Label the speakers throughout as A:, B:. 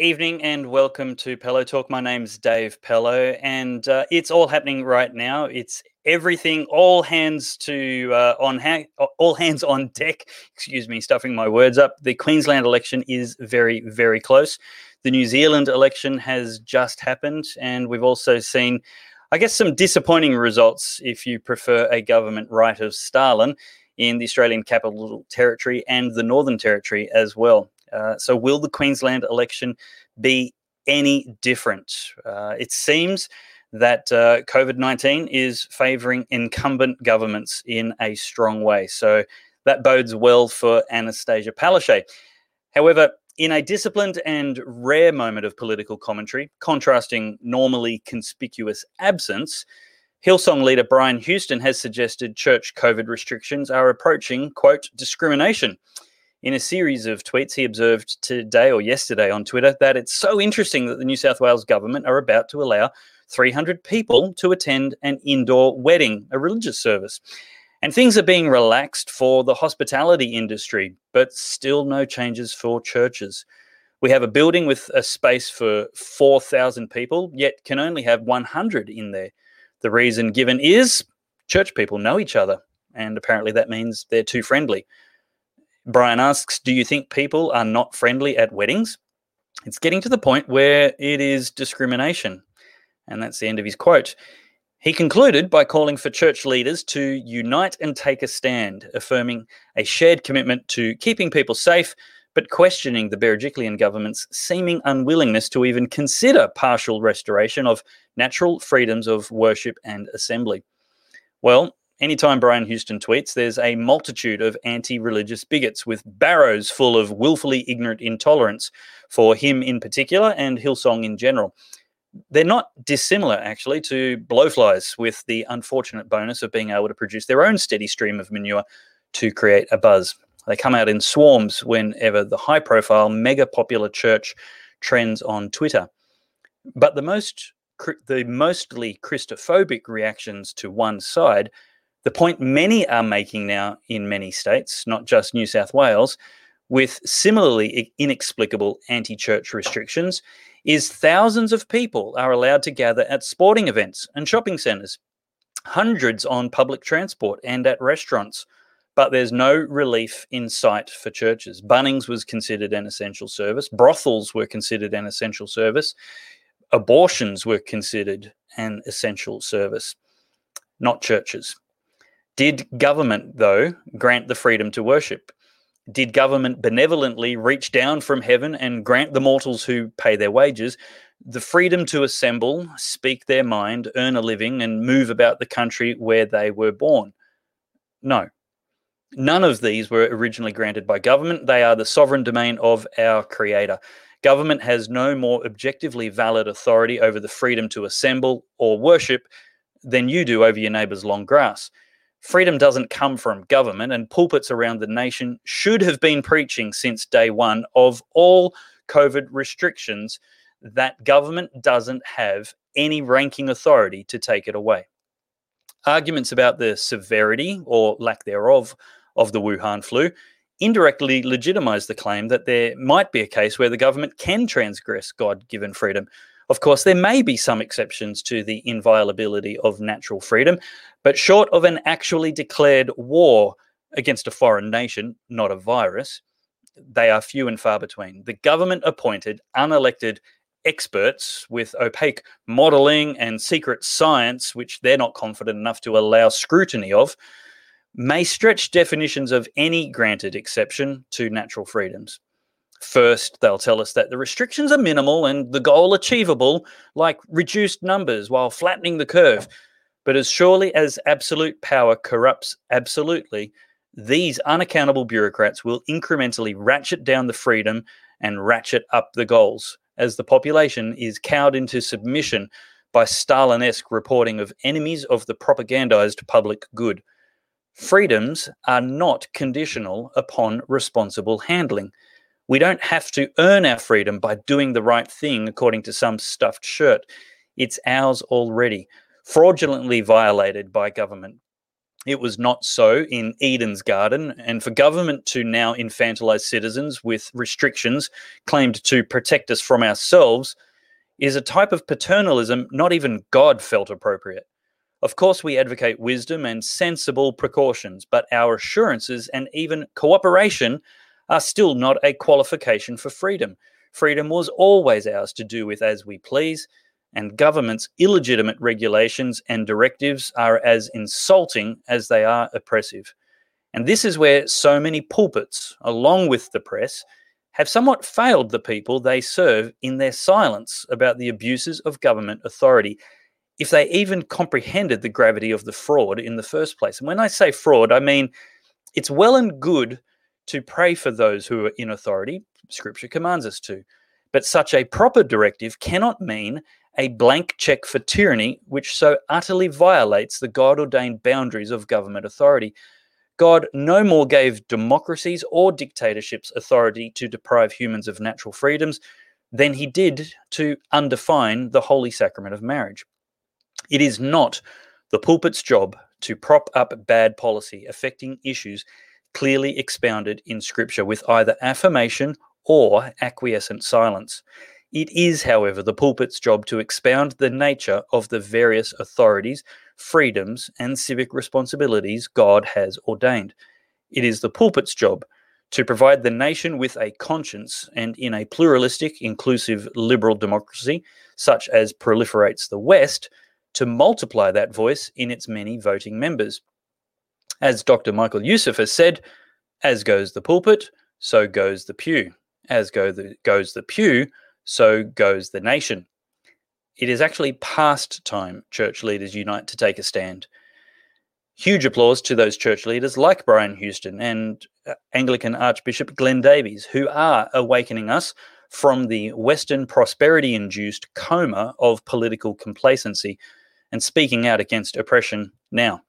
A: evening and welcome to Pellowe Talk. My name's Dave Pellowe, and uh, it's all happening right now. It's everything, all hands to uh, on ha- all hands on deck. Excuse me, stuffing my words up. The Queensland election is very, very close. The New Zealand election has just happened, and we've also seen, I guess, some disappointing results if you prefer a government right of Stalin in the Australian Capital Territory and the Northern Territory as well. Uh, so, will the Queensland election be any different? Uh, it seems that uh, COVID 19 is favouring incumbent governments in a strong way. So, that bodes well for Annastacia Palaszczuk. However, in a disciplined and rare moment of political commentary, contrasting normally conspicuous absence, Hillsong leader Brian Houston has suggested church COVID restrictions are approaching, quote, discrimination. In a series of tweets, he observed today or yesterday on Twitter that it's so interesting that the New South Wales government are about to allow 300 people to attend an indoor wedding, a religious service. And things are being relaxed for the hospitality industry, but still no changes for churches. We have a building with a space for 4,000 people, yet can only have 100 in there. The reason given is church people know each other, and apparently that means they're too friendly. Brian asks, Do you think people are not friendly at weddings? It's getting to the point where it is discrimination. And that's the end of his quote. He concluded by calling for church leaders to unite and take a stand, affirming a shared commitment to keeping people safe, but questioning the Berejiklian government's seeming unwillingness to even consider partial restoration of natural freedoms of worship and assembly. Well, Anytime Brian Houston tweets, there's a multitude of anti religious bigots with barrows full of willfully ignorant intolerance for him in particular and Hillsong in general. They're not dissimilar, actually, to blowflies, with the unfortunate bonus of being able to produce their own steady stream of manure to create a buzz. They come out in swarms whenever the high profile, mega popular church trends on Twitter. But the most the mostly Christophobic reactions to one side the point many are making now in many states, not just New South Wales, with similarly inexplicable anti church restrictions, is thousands of people are allowed to gather at sporting events and shopping centres, hundreds on public transport and at restaurants. But there's no relief in sight for churches. Bunnings was considered an essential service, brothels were considered an essential service, abortions were considered an essential service, not churches. Did government, though, grant the freedom to worship? Did government benevolently reach down from heaven and grant the mortals who pay their wages the freedom to assemble, speak their mind, earn a living, and move about the country where they were born? No. None of these were originally granted by government. They are the sovereign domain of our Creator. Government has no more objectively valid authority over the freedom to assemble or worship than you do over your neighbour's long grass freedom doesn't come from government, and pulpits around the nation should have been preaching since day one of all COVID restrictions that government doesn't have any ranking authority to take it away. Arguments about the severity or lack thereof of the Wuhan flu indirectly legitimize the claim that there might be a case where the government can transgress God given freedom of course, there may be some exceptions to the inviolability of natural freedom, but short of an actually declared war against a foreign nation, not a virus, they are few and far between. The government appointed, unelected experts with opaque modeling and secret science, which they're not confident enough to allow scrutiny of, may stretch definitions of any granted exception to natural freedoms. First, they'll tell us that the restrictions are minimal and the goal achievable, like reduced numbers while flattening the curve. But as surely as absolute power corrupts absolutely, these unaccountable bureaucrats will incrementally ratchet down the freedom and ratchet up the goals as the population is cowed into submission by Stalinesque reporting of enemies of the propagandized public good. Freedoms are not conditional upon responsible handling. We don't have to earn our freedom by doing the right thing according to some stuffed shirt. It's ours already, fraudulently violated by government. It was not so in Eden's garden, and for government to now infantilize citizens with restrictions claimed to protect us from ourselves is a type of paternalism not even God felt appropriate. Of course, we advocate wisdom and sensible precautions, but our assurances and even cooperation are still not a qualification for freedom. Freedom was always ours to do with as we please, and government's illegitimate regulations and directives are as insulting as they are oppressive. And this is where so many pulpits, along with the press, have somewhat failed the people they serve in their silence about the abuses of government authority, if they even comprehended the gravity of the fraud in the first place. And when I say fraud, I mean it's well and good to pray for those who are in authority, Scripture commands us to. But such a proper directive cannot mean a blank check for tyranny, which so utterly violates the God ordained boundaries of government authority. God no more gave democracies or dictatorships authority to deprive humans of natural freedoms than he did to undefine the holy sacrament of marriage. It is not the pulpit's job to prop up bad policy affecting issues clearly expounded in Scripture with either affirmation or acquiescent silence. It is, however, the pulpit's job to expound the nature of the various authorities, freedoms, and civic responsibilities God has ordained. It is the pulpit's job to provide the nation with a conscience and in a pluralistic, inclusive, liberal democracy, such as proliferates the West, to multiply that voice in its many voting members. As Dr. Michael Youssef has said, as goes the pulpit, so goes the pew. As go the, goes the pew, so goes the nation. It is actually past time church leaders unite to take a stand. Huge applause to those church leaders like Brian Houston and uh, Anglican Archbishop Glenn Davies, who are awakening us from the Western prosperity induced coma of political complacency and speaking out against oppression now.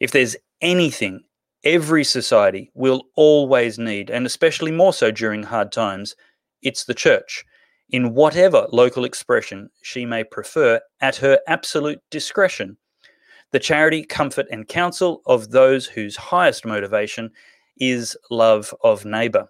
A: If there's anything every society will always need, and especially more so during hard times, it's the church, in whatever local expression she may prefer at her absolute discretion. The charity, comfort, and counsel of those whose highest motivation is love of neighbor.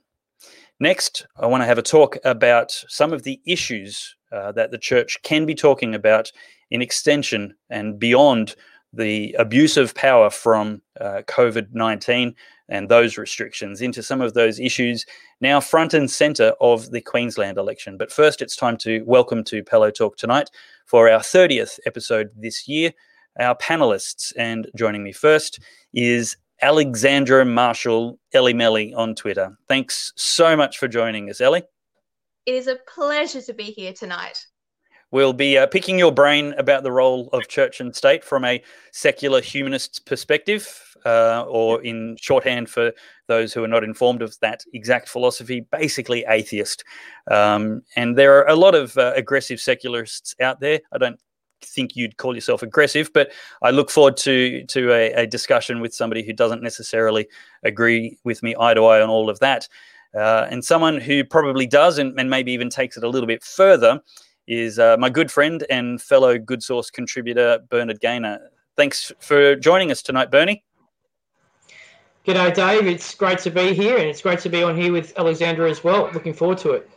A: Next, I want to have a talk about some of the issues uh, that the church can be talking about in extension and beyond the abuse of power from uh, COVID 19 and those restrictions into some of those issues now front and center of the Queensland election. But first, it's time to welcome to Pellowe Talk tonight for our 30th episode this year. Our panelists, and joining me first is Alexandra Marshall, Ellie Melly on Twitter. Thanks so much for joining us, Ellie.
B: It is a pleasure to be here tonight.
A: We'll be uh, picking your brain about the role of church and state from a secular humanist perspective, uh, or in shorthand for those who are not informed of that exact philosophy, basically atheist. Um, and there are a lot of uh, aggressive secularists out there. I don't think you'd call yourself aggressive, but I look forward to to a, a discussion with somebody who doesn't necessarily agree with me eye to eye on all of that. Uh, and someone who probably does, and, and maybe even takes it a little bit further, is uh, my good friend and fellow Good Sauce contributor, Bernard Gaynor. Thanks for joining us tonight, Bernie.
C: G'day, Dave. It's great to be here, and it's great to be on here with Alexandra as well. Looking forward to it.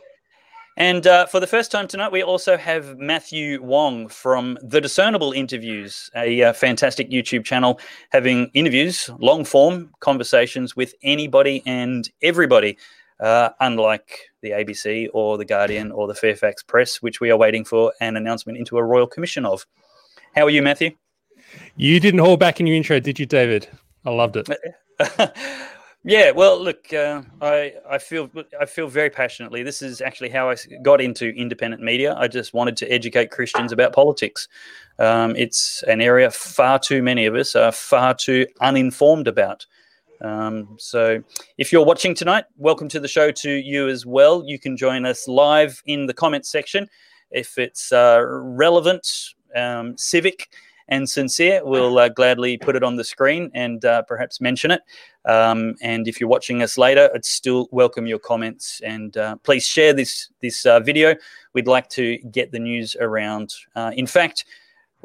A: And uh, for the first time tonight, we also have Matthew Wong from The Discernible Interviews, a uh, fantastic YouTube channel having interviews, long form conversations with anybody and everybody uh, unlike the ABC or the Guardian or the Fairfax Press, which we are waiting for an announcement into a royal commission of. How are you, Matthew?
D: You didn't hold back in your intro, did you, David? I loved it.
A: yeah, well, look, uh, I I feel I feel very passionately. This is actually how I got into independent media. I just wanted to educate Christians about politics. Um, it's an area far too many of us are far too uninformed about. Um, so, if you're watching tonight, welcome to the show to you as well. You can join us live in the comments section. If it's uh, relevant, um, civic, and sincere, we'll uh, gladly put it on the screen and uh, perhaps mention it. Um, and if you're watching us later, I'd still welcome your comments and uh, please share this this uh, video. We'd like to get the news around. Uh, in fact,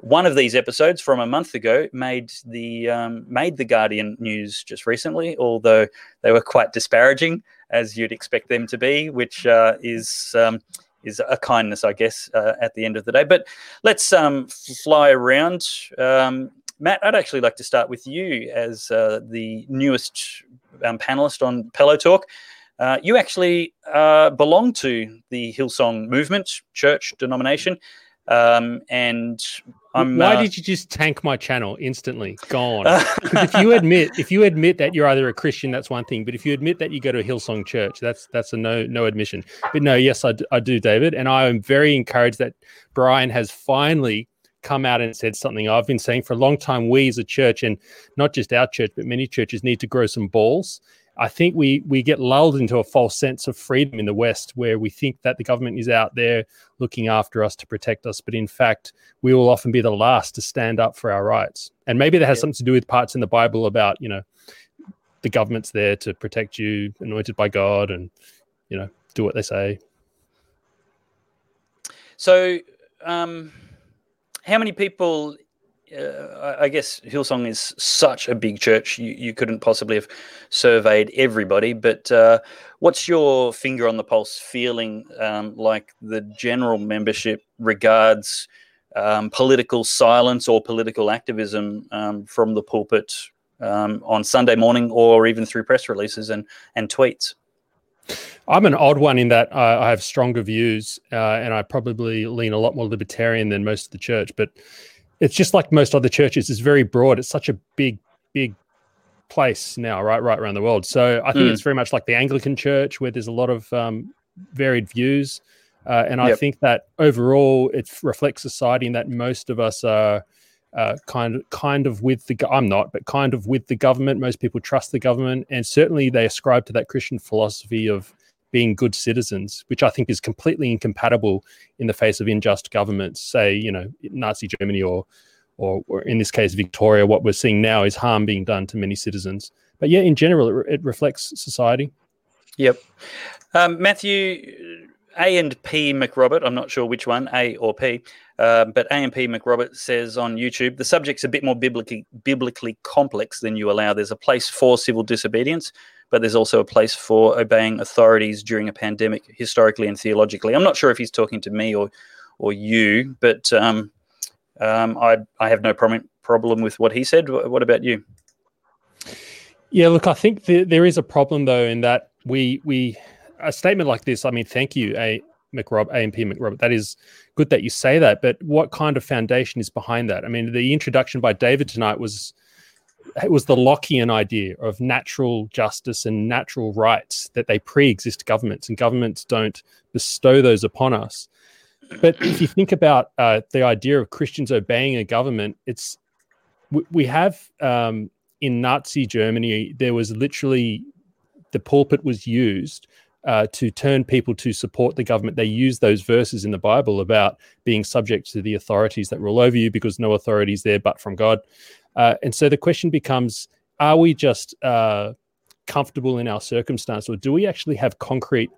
A: one of these episodes from a month ago made the um, made the Guardian news just recently, although they were quite disparaging, as you'd expect them to be, which uh, is um, is a kindness, I guess, uh, at the end of the day. But let's um, fly around. Um, Matt, I'd actually like to start with you as uh, the newest um, panelist on Pellowe Talk. Uh, you actually uh, belong to the Hillsong movement, church denomination. Um, and I'm,
D: Why
A: uh,
D: did you just tank my channel instantly? Gone. if you admit if you admit that you're either a Christian, that's one thing. But if you admit that you go to a Hillsong Church, that's that's a no no admission. But no, yes, I I do, David, and I am very encouraged that Brian has finally come out and said something I've been saying for a long time. We as a church, and not just our church, but many churches, need to grow some balls. I think we we get lulled into a false sense of freedom in the West, where we think that the government is out there looking after us to protect us, but in fact, we will often be the last to stand up for our rights. And maybe that has
A: Yeah.
D: something to do with parts in the Bible about you know the government's there to protect you, anointed by God, and you know do what they say.
A: So, um, how many people? Uh, I I guess Hillsong is such a big church. You, you couldn't possibly have surveyed everybody, but uh, what's your finger on the pulse feeling um, like the general membership regards um, political silence or political activism um, from the pulpit um, on Sunday morning or even through press releases and, and tweets?
D: I'm an odd one in that uh, I have stronger views, uh, and I probably lean a lot more libertarian than most of the church. But it's just like most other churches; it's very broad. It's such a big, big place now, right, right around the world. So I think
A: Mm.
D: it's very much like the Anglican Church, where there's a lot of um, varied views, uh, and I
A: Yep.
D: think that overall it reflects society in that most of us are. Uh, kind of, kind of with the. I'm not, but kind of with the government. Most people trust the government, and certainly they ascribe to that Christian philosophy of being good citizens, which I think is completely incompatible in the face of unjust governments. Say, you know, Nazi Germany or, or, or in this case, Victoria. What we're seeing now is harm being done to many citizens. But yeah, in general, it, it reflects society.
A: Yep. Um, Matthew, A and P McRobert, I'm not sure which one, A or P, uh, but A and P McRobert says on YouTube the subject's a bit more biblically, biblically complex than you allow. There's a place for civil disobedience, but there's also a place for obeying authorities during a pandemic, historically and theologically. I'm not sure if he's talking to me or, or you, but um, um, I, I have no problem, problem with what he said. What about you?
D: Yeah, look, I think th- there is a problem though in that we we a statement like this. I mean, thank you, A McRob, A and P McRobert. That is good that you say that, but what kind of foundation is behind that? I mean, the introduction by David tonight was it was the Lockean idea of natural justice and natural rights that they pre-exist governments, and governments don't bestow those upon us. But if you think about uh, the idea of Christians obeying a government, it's we, have um, in Nazi Germany there was literally the pulpit was used uh, to turn people to support the government. They used those verses in the Bible about being subject to the authorities that rule over you because no authority is there but from God. Uh, and so the question becomes: Are we just uh, comfortable in our circumstance, or do we actually have concrete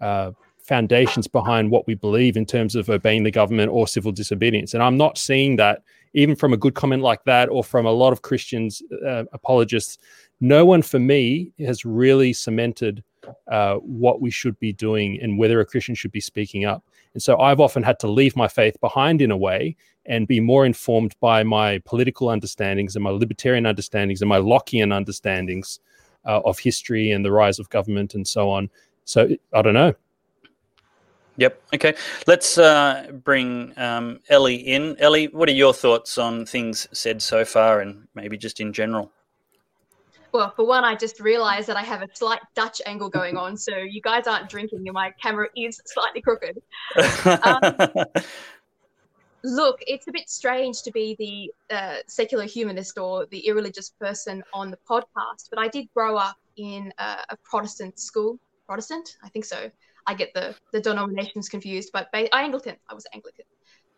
D: uh, foundations behind what we believe in terms of obeying the government or civil disobedience? And I'm not seeing that even from a good comment like that, or from a lot of Christians uh, apologists. No one, for me, has really cemented uh, what we should be doing and whether a Christian should be speaking up. And so I've often had to leave my faith behind in a way and be more informed by my political understandings and my libertarian understandings and my Lockean understandings uh, of history and the rise of government and so on. So I don't know.
A: Yep. Okay. Let's uh, bring um, Ellie in. Ellie, what are your thoughts on things said so far and maybe just in general?
B: Well, for one, I just realized that I have a slight Dutch angle going on, so you guys aren't drinking, and my camera is slightly crooked. Look, it's a bit strange to be the uh, secular humanist or the irreligious person on the podcast, but I did grow up in a, a Protestant school. Protestant, I think so. I get the the denominations confused, but ba- Anglican. I was Anglican.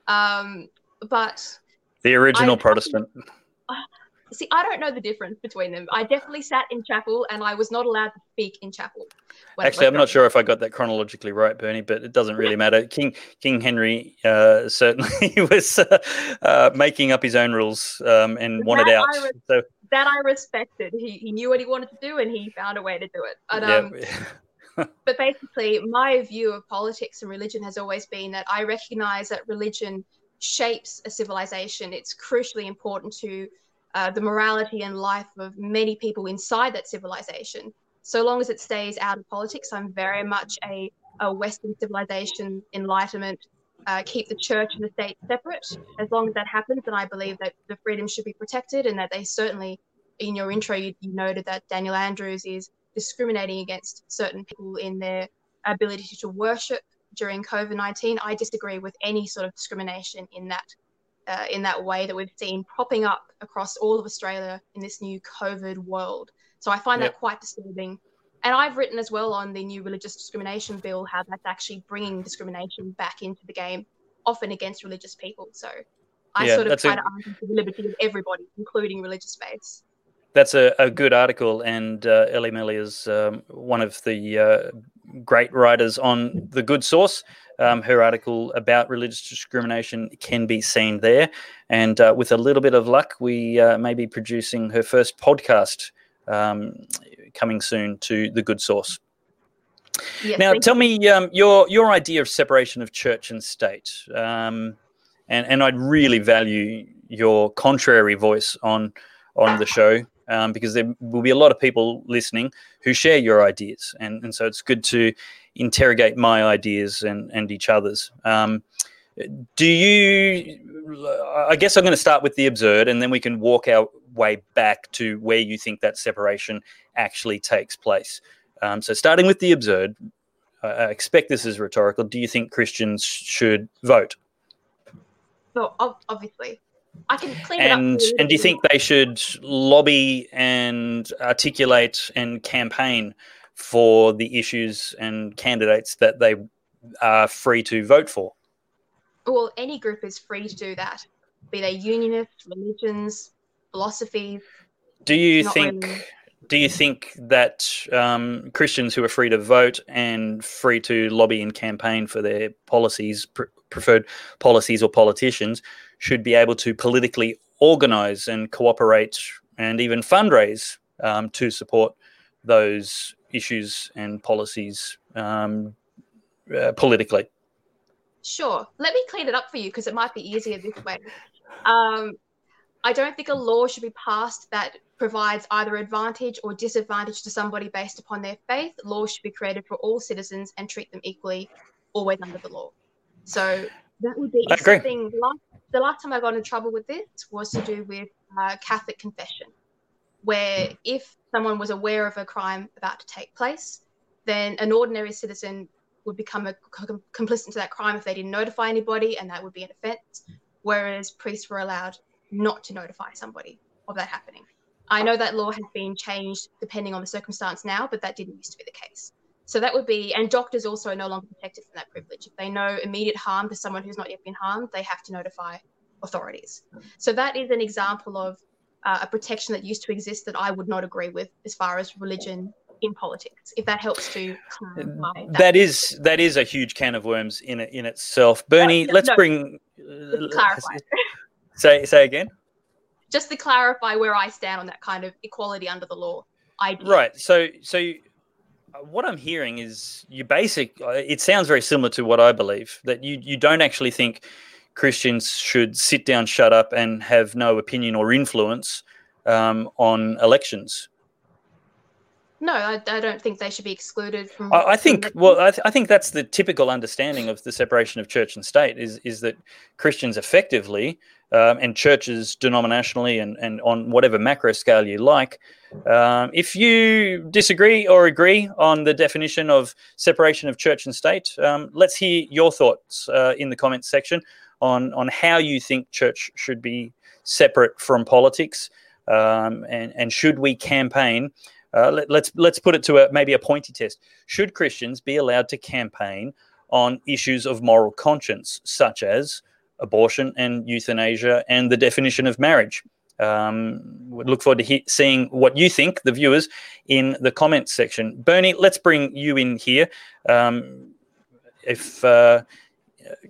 B: Um, but
A: the original
B: I-
A: Protestant.
B: See, I don't know the difference between them. I definitely sat in chapel and I was not allowed to speak in chapel.
A: Actually, I'm not sure if I got that chronologically right, Bernie, but it doesn't really matter. King King Henry uh, certainly was uh, uh, making up his own rules um, and wanted out.
B: Re- so that I respected. He, he knew what he wanted to do and he found a way to do it. But, um, but basically, my view of politics and religion has always been that I recognize that religion shapes a civilization. It's crucially important to uh, the morality and life of many people inside that civilization. So long as it stays out of politics, I'm very much a, a Western civilization enlightenment. Uh, keep the church and the state separate. As long as that happens, then I believe that the freedoms should be protected, and that they certainly, in your intro, you, you noted that Daniel Andrews is discriminating against certain people in their ability to worship during COVID 19. I disagree with any sort of discrimination in that uh, in that way that we've seen propping up across all of Australia in this new COVID world. So I find yep. that quite disturbing. And I've written as well on the new religious discrimination bill how that's actually bringing discrimination back into the game, often against religious people. So I yeah, sort of try a, to argue for the liberty of everybody, including religious faiths.
A: That's a, a good article, and uh, Ellie Melly is um, one of the uh, great writers on the Good Sauce. Um, her article about religious discrimination can be seen there. And uh, with a little bit of luck, we uh, may be producing her first podcast um, coming soon to the Good Sauce. Yes, now, tell me um, your your idea of separation of church and state, um, and and I'd really value your contrary voice on on the show um, because there will be a lot of people listening who share your ideas, and and so it's good to interrogate my ideas and, and each other's. Um, do you? I guess I'm going to start with the absurd, and then we can walk our way back to where you think that separation actually takes place. Um, so, starting with the absurd, I expect this is rhetorical. Do you think Christians should vote?
B: So, obviously, I can clean
A: and, it up. And do you think they should lobby and articulate and campaign for the issues and candidates that they are free to vote for.
B: Well, any group is free to do that, be they unionists, religions, philosophies.
A: Do you think? Really... Do you think that um, Christians who are free to vote and free to lobby and campaign for their policies, pr- preferred policies or politicians, should be able to politically organise and cooperate and even fundraise um, to support those issues and policies um, uh, politically?
B: Sure. Let me clean it up for you because it might be easier this way. Um, I don't think a law should be passed that provides either advantage or disadvantage to somebody based upon their faith. Laws should be created for all citizens and treat them equally, always under the law. So that would be something. The last time I got in trouble with this was to do with uh, Catholic confession, where if someone was aware of a crime about to take place, then an ordinary citizen would become a complicit to that crime if they didn't notify anybody, and that would be an offence. Whereas priests were allowed not to notify somebody of that happening. I know that law has been changed depending on the circumstance now, but that didn't used to be the case. So that would be, and doctors also are no longer protected from that privilege. If they know immediate harm to someone who's not yet been harmed, they have to notify authorities. So that is an example of uh, a protection that used to exist that I would not agree with as far as religion in politics. If that helps to.
A: That, that is that is a huge can of worms in in itself. Bernie, no, let's no, bring
B: uh, clarify.
A: say say again.
B: Just to clarify where I stand on that kind of equality under the law idea.
A: Right. So so what I'm hearing is you basic. Uh, it sounds very similar to what I believe that you you don't actually think Christians should sit down, shut up, and have no opinion or influence um, on elections.
B: No, I, I, don't think they should be excluded from.
A: I, I think from well, I, th- I, think that's the typical understanding of the separation of church and state is is that Christians effectively um, and churches denominationally and and on whatever macro scale you like, um, if you disagree or agree on the definition of separation of church and state, um, let's hear your thoughts uh, in the comments section on on how you think church should be separate from politics, um, and and should we campaign? Uh, let, us let's, let's put it to a maybe a pointy test. Should Christians be allowed to campaign on issues of moral conscience, such as abortion and euthanasia and the definition of marriage? Um, would look forward to he- seeing what you think, the viewers, in the comments section. Bernie, let's bring you in here. Um, if uh,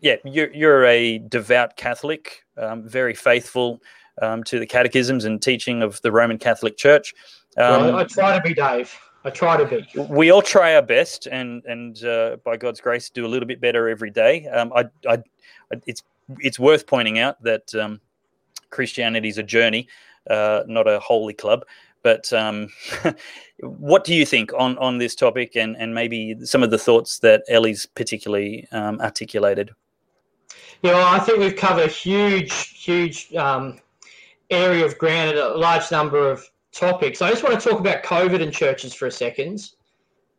A: yeah, you're, you're a devout Catholic, um, very faithful um, to the catechisms and teaching of the Roman Catholic Church. Um,
C: Well, I try to be Dave. I try to be.
A: we all try our best, and and uh, by God's grace, do a little bit better every day. Um, I, I, I- it's it's worth pointing out that um, Christianity is a journey, uh, not a holy club. But um, what do you think on on this topic, and and maybe some of the thoughts that Ellie's particularly um, articulated?
C: Yeah, well, I think we've covered a huge, huge um, area of ground and a large number of topics. I just want to talk about COVID and churches for a second.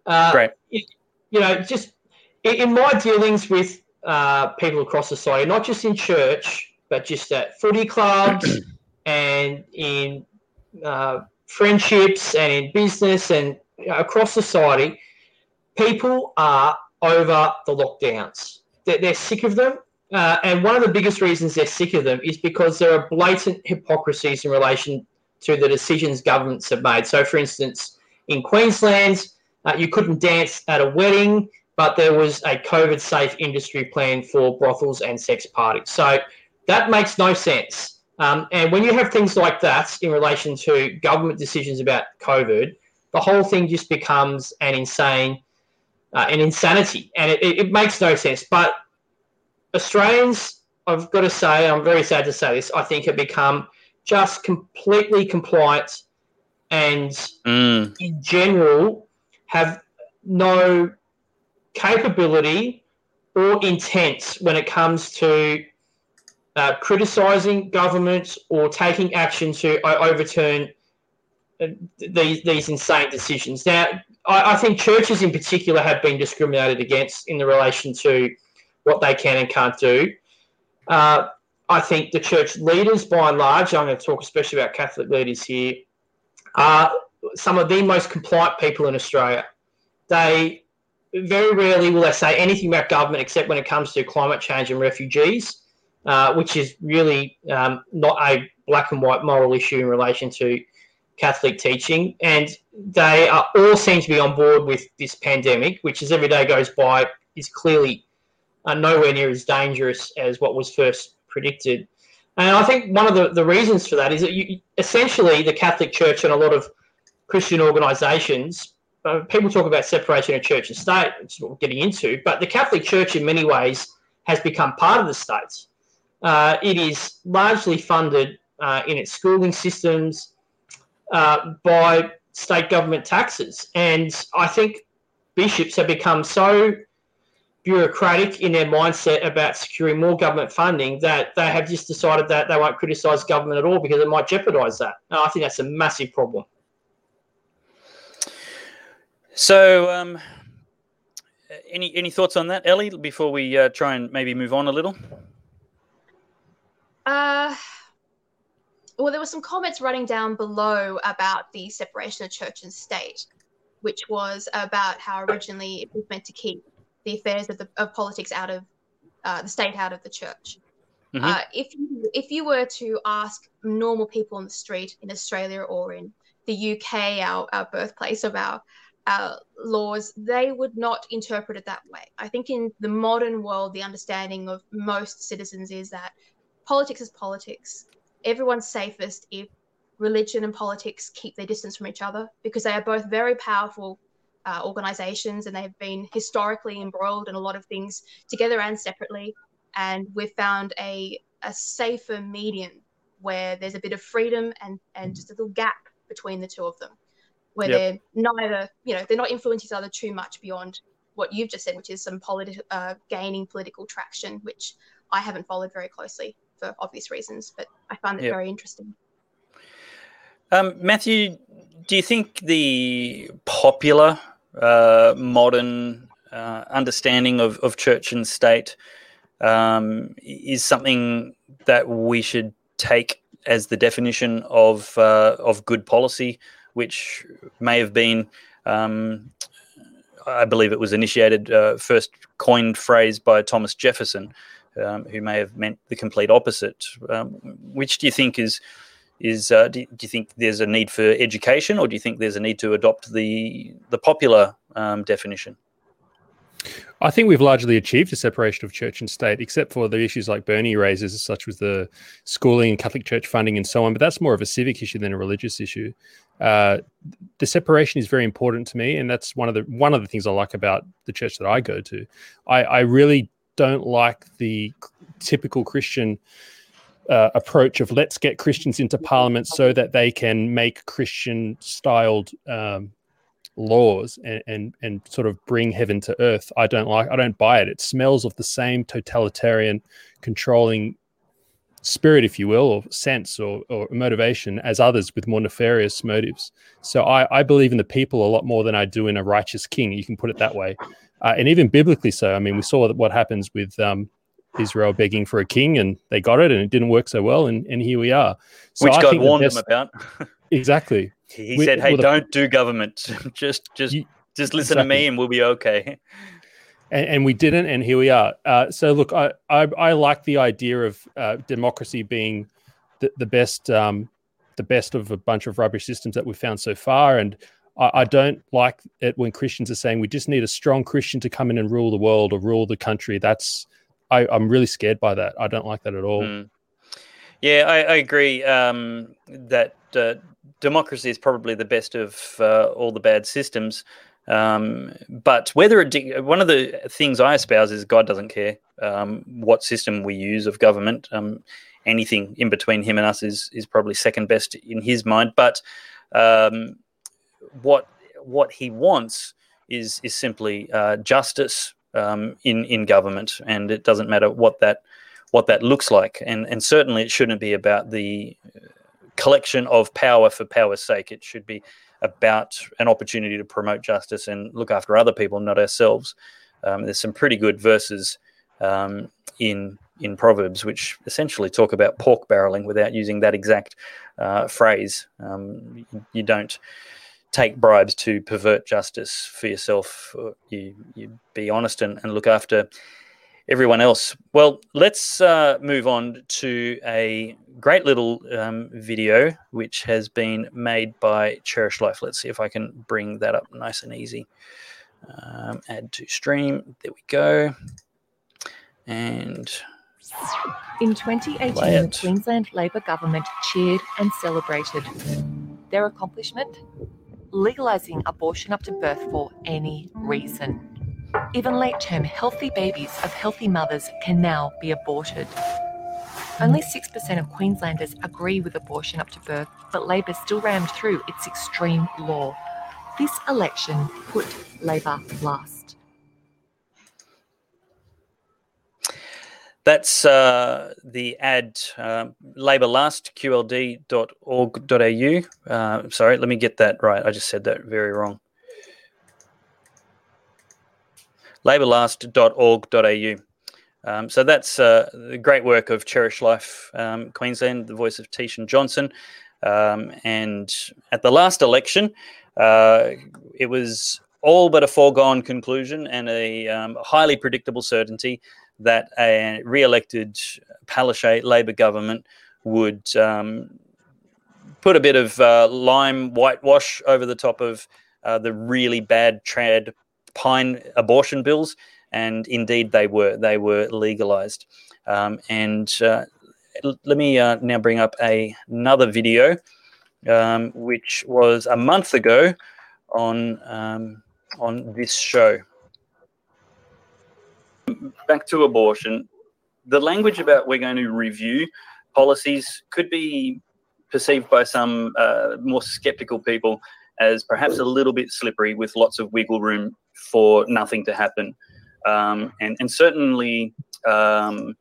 C: Uh,
A: Great.
C: You, you know, just in, in my dealings with uh, people across society, not just in church, but just at footy clubs and in uh, friendships and in business and across society, people are over the lockdowns. They're, they're sick of them. Uh, and one of the biggest reasons they're sick of them is because there are blatant hypocrisies in relation to the decisions governments have made. So, for instance, in Queensland, uh, you couldn't dance at a wedding, but there was a COVID safe industry plan for brothels and sex parties. So, that makes no sense. Um, and when you have things like that in relation to government decisions about COVID, the whole thing just becomes an insane, uh, an insanity, and it, it, it makes no sense. But Australians, I've got to say, I'm very sad to say this, I think have become just completely compliant and
A: Mm,
C: in general have no capability or intent when it comes to uh, criticising governments or taking action to overturn uh, these these insane decisions. Now, I, I think churches in particular have been discriminated against in the relation to what they can and can't do. Uh, I think the church leaders, by and large, I'm going to talk especially about Catholic leaders here, are some of the most compliant people in Australia. They very rarely will they say anything about government except when it comes to climate change and refugees, uh, which is really um, not a black and white moral issue in relation to Catholic teaching. And they are all seem to be on board with this pandemic, which as every day goes by is clearly uh, nowhere near as dangerous as what was first predicted. And I think one of the, the reasons for that is that you, essentially the Catholic Church and a lot of Christian organisations, uh, people talk about separation of church and state, which is what we're getting into, but the Catholic Church in many ways has become part of the state. Uh, it is largely funded uh, in its schooling systems uh, by state government taxes. And I think bishops have become so bureaucratic in their mindset about securing more government funding that they have just decided that they won't criticise government at all because it might jeopardise that. And I think that's a massive problem.
A: So, um, any any thoughts on that, Ellie? Before we uh, try and maybe move on a little.
B: Uh, well, there were some comments running down below about the separation of church and state, which was about how originally it was meant to keep the affairs of, the, of politics out of uh, the state out of the church.
A: Mhm.
B: Uh, if you, if you were to ask normal people on the street in Australia or in the UK, our, our birthplace of our our laws, they would not interpret it that way. I think in the modern world, the understanding of most citizens is that politics is politics. Everyone's safest if religion and politics keep their distance from each other because they are both very powerful uh, organizations and they've been historically embroiled in a lot of things together and separately. And we've found a, a safer median where there's a bit of freedom and, and just a little gap between the two of them, where
A: Yep.
B: they're neither, you know, they're not influencing each other too much beyond what you've just said, which is some politi- uh, gaining political traction, which I haven't followed very closely for obvious reasons, but I find it
A: Yep.
B: very interesting.
A: Um, Matthew, do you think the popular uh, modern uh, understanding of, of church and state um, is something that we should take as the definition of uh, of good policy, which may have been, um, I believe it was initiated uh, first coined phrase by Thomas Jefferson, um, who may have meant the complete opposite. Um, which do you think is is uh, do, do, you think there's a need for education, or do you think there's a need to adopt the the popular um, definition?
D: I think we've largely achieved a separation of church and state, except for the issues like Bernie raises, such as the schooling and Catholic Church funding and so on. But that's more of a civic issue than a religious issue. Uh, the separation is very important to me, and that's one of the one of the things I like about the church that I go to. I, I really don't like the typical Christian uh, approach of let's get Christians into parliament so that they can make Christian styled um, laws and, and and sort of bring heaven to earth. I don't like. I don't buy it. It smells of the same totalitarian, controlling spirit, if you will, or sense or, or motivation as others with more nefarious motives. So I, I believe in the people a lot more than I do in a righteous king. You can put it that way, uh, and even biblically so. I mean, we saw what happens with um, Israel begging for a king, and they got it, and it didn't work so well, and, and here we are. So
A: Which I God warned them about.
D: exactly.
A: He we, said, "Hey, well, don't do government. just, just, you, just listen exactly. to me, and we'll be okay."
D: And, and we didn't, and here we are. Uh, so, look, I, I, I, like the idea of uh, democracy being the, the best, um, the best of a bunch of rubbish systems that we've found so far, and I, I don't like it when Christians are saying we just need a strong Christian to come in and rule the world or rule the country. That's I, am really scared by that. I don't like that at all. Mm.
A: Yeah, I, I agree um, that uh, democracy is probably the best of uh, all the bad systems. Um, but whether one of the things I espouse is God doesn't care um, what system we use of government. Um, anything in between him and us is is probably second best in his mind. But um, what what he wants is is simply uh, justice um, in in government, and it doesn't matter what that what that looks like, and and certainly it shouldn't be about the collection of power for power's sake. It should be about an opportunity to promote justice and look after other people, not ourselves. Um, there's some pretty good verses um, in in Proverbs which essentially talk about pork barreling without using that exact uh, phrase. Um, you don't take bribes to pervert justice for yourself. You, you be honest and, and look after everyone else. Well, let's uh, move on to a great little um, video which has been made by Cherish Life. Let's see if I can bring that up nice and easy. Um, add to stream. There we go. And
E: in 2018, the Queensland Labor government cheered and celebrated their accomplishment legalizing abortion up to birth for any reason. Even late term healthy babies of healthy mothers can now be aborted. Only 6% of Queenslanders agree with abortion up to birth, but Labor still rammed through its extreme law. This election put Labor last.
A: That's uh, the ad, uh, Labour Last, qld.org.au. Uh, sorry, let me get that right. I just said that very wrong. labourlast.org.au. Um, so that's uh, the great work of Cherish Life um, Queensland, the voice of Teeshan Johnson. Um, and at the last election, uh, it was all but a foregone conclusion and a um, highly predictable certainty that a re-elected Palaszczuk Labor government would um, put a bit of uh, lime whitewash over the top of uh, the really bad trad pine abortion bills, and indeed they were. They were legalized. Um, and uh, let me uh, now bring up a, another video, um, which was a month ago on um, on this show back to abortion, the language about we're going to review policies could be perceived by some uh, more skeptical people as perhaps a little bit slippery with lots of wiggle room for nothing to happen. Um, and, and certainly, um,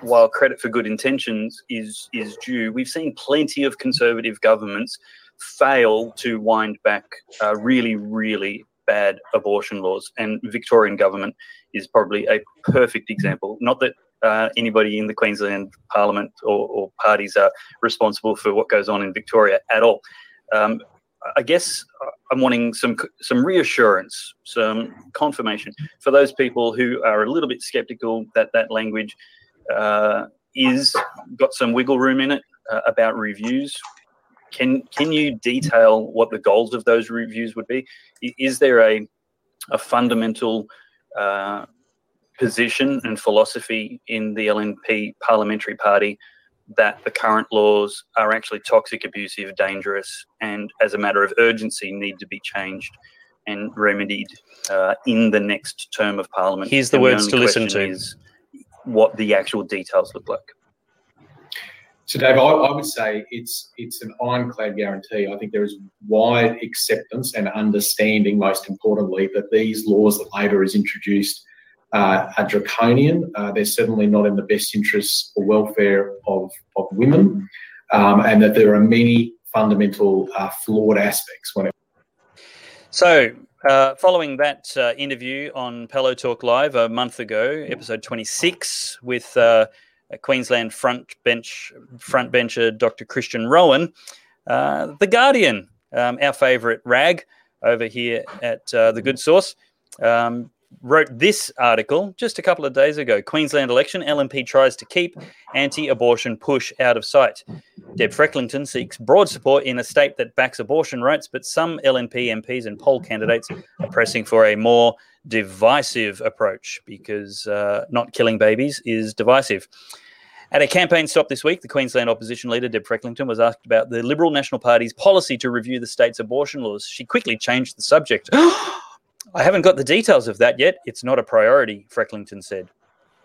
A: while credit for good intentions is, is due, we've seen plenty of conservative governments fail to wind back uh, really, really bad abortion laws. And Victorian government is probably a perfect example. Not that uh, anybody in the Queensland Parliament or, or, parties are responsible for what goes on in Victoria at all. Um, I guess I'm wanting some some reassurance, some confirmation for those people who are a little bit sceptical that that language uh, is got some wiggle room in it. uh, about reviews. Can can you detail what the goals of those reviews would be? Is there a a fundamental uh, position and philosophy in the LNP parliamentary party that the current laws are actually toxic, abusive, dangerous, and as a matter of urgency need to be changed and remedied uh, in the next term of parliament. Here's the And words to listen to. Is what the actual details look like.
F: So, Dave, I, I would say it's it's an ironclad guarantee. I think there is wide acceptance and understanding, most importantly, that these laws that Labor has introduced uh, are draconian. Uh, they're certainly not in the best interests or welfare of, of women, um, and that there are many fundamental uh, flawed aspects when it
A: So, uh, following that uh, interview on Pellowe Talk Live a month ago, episode 26, with uh, Queensland front bench front bencher Dr. Christian Rowan, uh, the Guardian, um, our favourite rag over here at uh, the Good Sauce, um, wrote this article just a couple of days ago. Queensland election, LNP tries to keep anti-abortion push out of sight. Deb Frecklington seeks broad support in a state that backs abortion rights, but some LNP MPs and poll candidates are pressing for a more divisive approach because uh, not killing babies is divisive. At a campaign stop this week, the Queensland opposition leader, Deb Frecklington, was asked about the Liberal National Party's policy to review the state's abortion laws. She quickly changed the subject. I haven't got the details of that yet. It's not a priority, Frecklington said.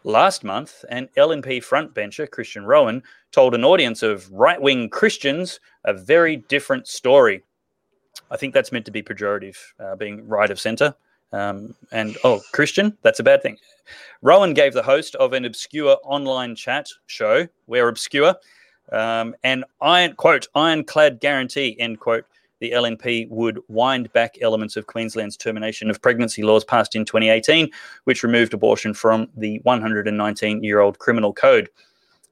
A: Last month, an LNP frontbencher, Christian Rowan, told an audience of right wing Christians a very different story. I think that's meant to be pejorative, uh, being right of centre. Um, and oh, Christian, that's a bad thing. Rowan gave the host of an obscure online chat show, We're Obscure, um, an iron quote, ironclad guarantee, end quote, the LNP would wind back elements of Queensland's termination of pregnancy laws passed in 2018, which removed abortion from the 119 year old criminal code.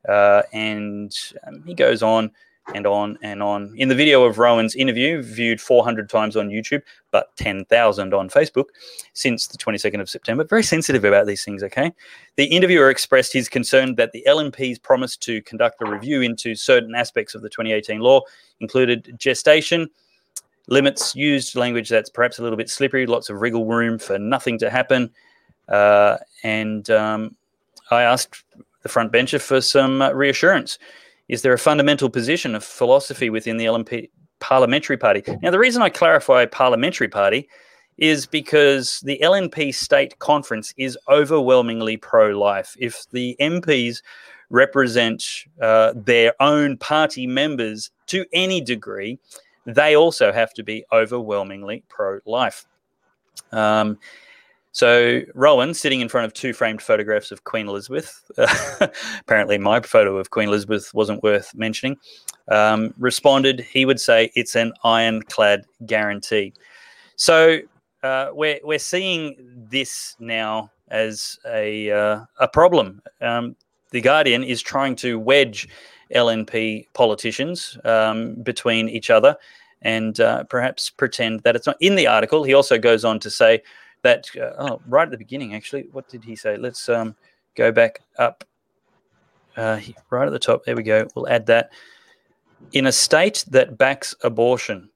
A: Uh, and um, he goes on and on and on. In the video of Rowan's interview, viewed 400 times on YouTube, but 10,000 on Facebook since the 22nd of September, very sensitive about these things, okay? The interviewer expressed his concern that the LNP's promise to conduct a review into certain aspects of the 2018 law included gestation, limits used language that's perhaps a little bit slippery, lots of wriggle room for nothing to happen. Uh, and um, I asked the front bencher for some uh, reassurance. Is there a fundamental position of philosophy within the LNP parliamentary party? Now, the reason I clarify parliamentary party is because the LNP state conference is overwhelmingly pro life. If the MPs represent uh, their own party members to any degree, they also have to be overwhelmingly pro life. Um, so Rowan, sitting in front of two framed photographs of Queen Elizabeth, apparently my photo of Queen Elizabeth wasn't worth mentioning, um, responded he would say it's an ironclad guarantee. So uh, we're we're seeing this now as a uh, a problem. Um, the Guardian is trying to wedge LNP politicians um, between each other and uh, perhaps pretend that it's not. In the article, he also goes on to say that, uh, oh, right at the beginning, actually, what did he say? Let's um, go back up uh, right at the top. There we go. We'll add that. In a state that backs abortion,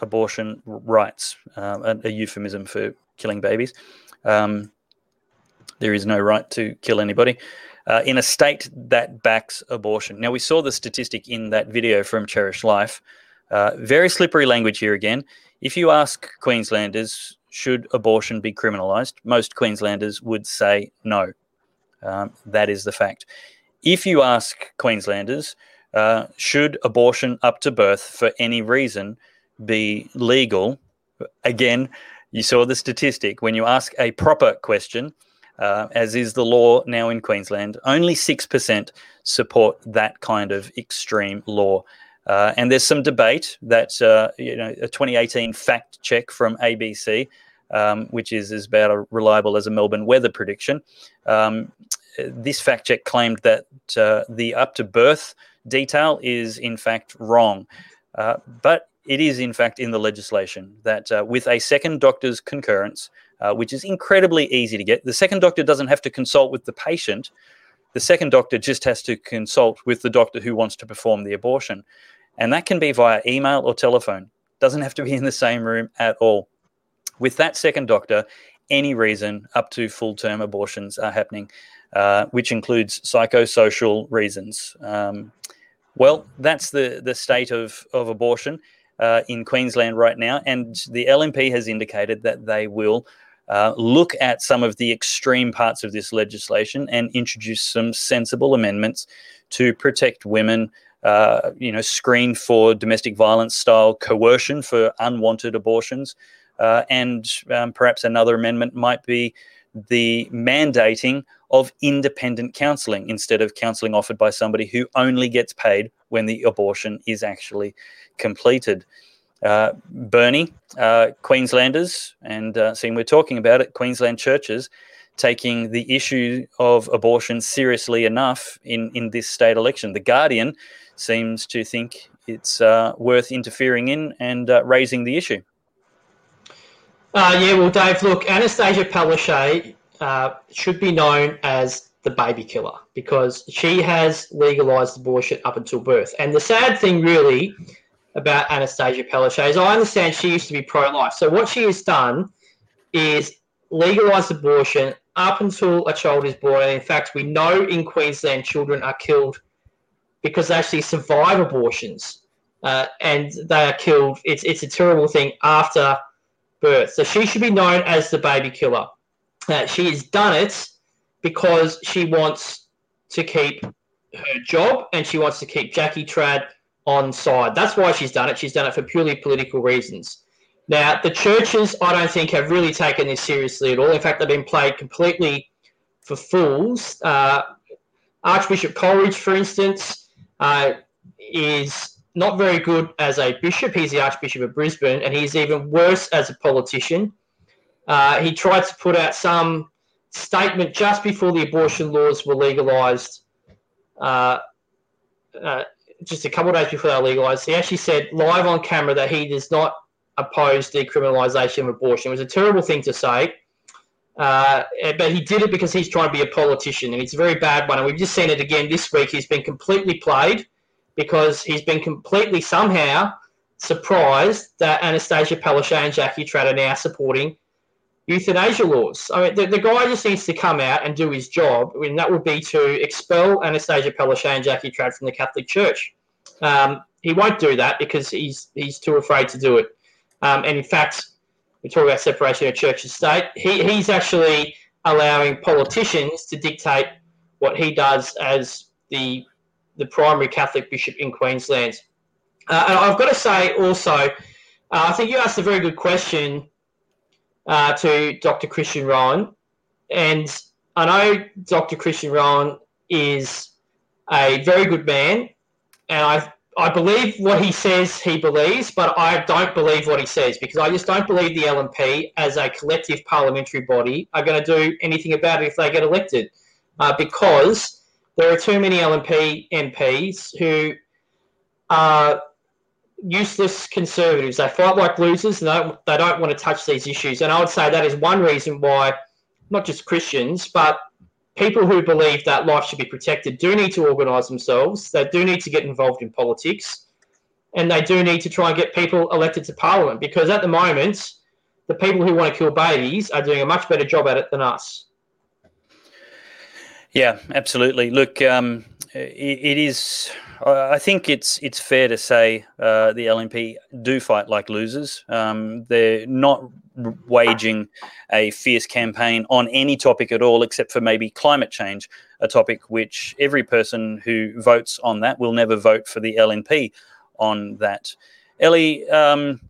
A: abortion rights, uh, a, a euphemism for killing babies, um, there is no right to kill anybody uh, in a state that backs abortion. Now, we saw the statistic in that video from Cherish Life. Uh, very slippery language here again. If you ask Queenslanders, should abortion be criminalised? Most Queenslanders would say no. Um, that is the fact. If you ask Queenslanders, uh, should abortion up to birth for any reason be legal? Again, you saw the statistic. When you ask a proper question, uh, as is the law now in Queensland, only 6% support that kind of extreme law. Uh, and there's some debate that, uh, you know, a 2018 fact check from ABC, um, which is as about as reliable as a Melbourne weather prediction. Um, this fact check claimed that uh, the up to birth detail is in fact wrong. Uh, but it is in fact in the legislation that uh, with a second doctor's concurrence, uh, which is incredibly easy to get, the second doctor doesn't have to consult with the patient. The second doctor just has to consult with the doctor who wants to perform the abortion. And that can be via email or telephone. Doesn't have to be in the same room at all. With that second doctor, any reason up to full term abortions are happening, uh, which includes psychosocial reasons. Um, well, that's the, the state of, of abortion uh, in Queensland right now. And the LNP has indicated that they will uh, look at some of the extreme parts of this legislation and introduce some sensible amendments to protect women. Uh, you know, screen for domestic violence style coercion for unwanted abortions. Uh, and um, perhaps another amendment might be the mandating of independent counselling instead of counselling offered by somebody who only gets paid when the abortion is actually completed. Uh, Bernie, uh, Queenslanders, and uh, seeing we're talking about it, Queensland churches taking the issue of abortion seriously enough in, in this state election. The Guardian seems to think it's uh, worth interfering in and uh, raising the issue.
C: Uh, yeah, well, Dave, look, Annastacia Palaszczuk should be known as the baby killer because she has legalized abortion up until birth. And the sad thing, really, about Annastacia Palaszczuk I understand she used to be pro life. So, what she has done is legalized abortion up until a child is born. And in fact, we know in Queensland children are killed because they actually survive abortions uh, and they are killed. It's, it's a terrible thing after birth. So she should be known as the baby killer. Uh, she has done it because she wants to keep her job and she wants to keep Jackie Trad on side. That's why she's done it. She's done it for purely political reasons. Now, the churches, I don't think, have really taken this seriously at all. In fact, they've been played completely for fools. Uh, Archbishop Coleridge, for instance, uh, is not very good as a bishop. He's the Archbishop of Brisbane, and he's even worse as a politician. Uh, he tried to put out some statement just before the abortion laws were legalised, uh, uh, just a couple of days before they legalised. He actually said live on camera that he does not oppose decriminalisation of abortion. It was a terrible thing to say. Uh, but he did it because he's trying to be a politician, and it's a very bad one. And we've just seen it again this week. He's been completely played because he's been completely somehow surprised that Annastacia Palaszczuk and Jackie Trad are now supporting euthanasia laws. I mean, the, the guy just needs to come out and do his job, and that would be to expel Annastacia Palaszczuk and Jackie Trad from the Catholic Church. Um, he won't do that because he's he's too afraid to do it. Um, and in fact, we talk about separation of church and state. He, he's actually allowing politicians to dictate what he does as the the primary Catholic bishop in Queensland. Uh, and I've got to say also, uh, I think you asked a very good question uh, to Dr. Christian Rowan. And I know Dr. Christian Rowan is a very good man. And I, I believe what he says he believes, but I don't believe what he says because I just don't believe the LNP as a collective parliamentary body are going to do anything about it if they get elected. Uh, because there are too many LNP MPs who are useless conservatives. They fight like losers and they don't, they don't want to touch these issues. And I would say that is one reason why not just Christians, but people who believe that life should be protected do need to organise themselves. They do need to get involved in politics. And they do need to try and get people elected to parliament because at the moment, the people who want to kill babies are doing a much better job at it than us.
A: Yeah, absolutely. Look, um, it, it is. I think it's it's fair to say uh, the LNP do fight like losers. Um, they're not waging a fierce campaign on any topic at all, except for maybe climate change, a topic which every person who votes on that will never vote for the LNP on that. Ellie, um,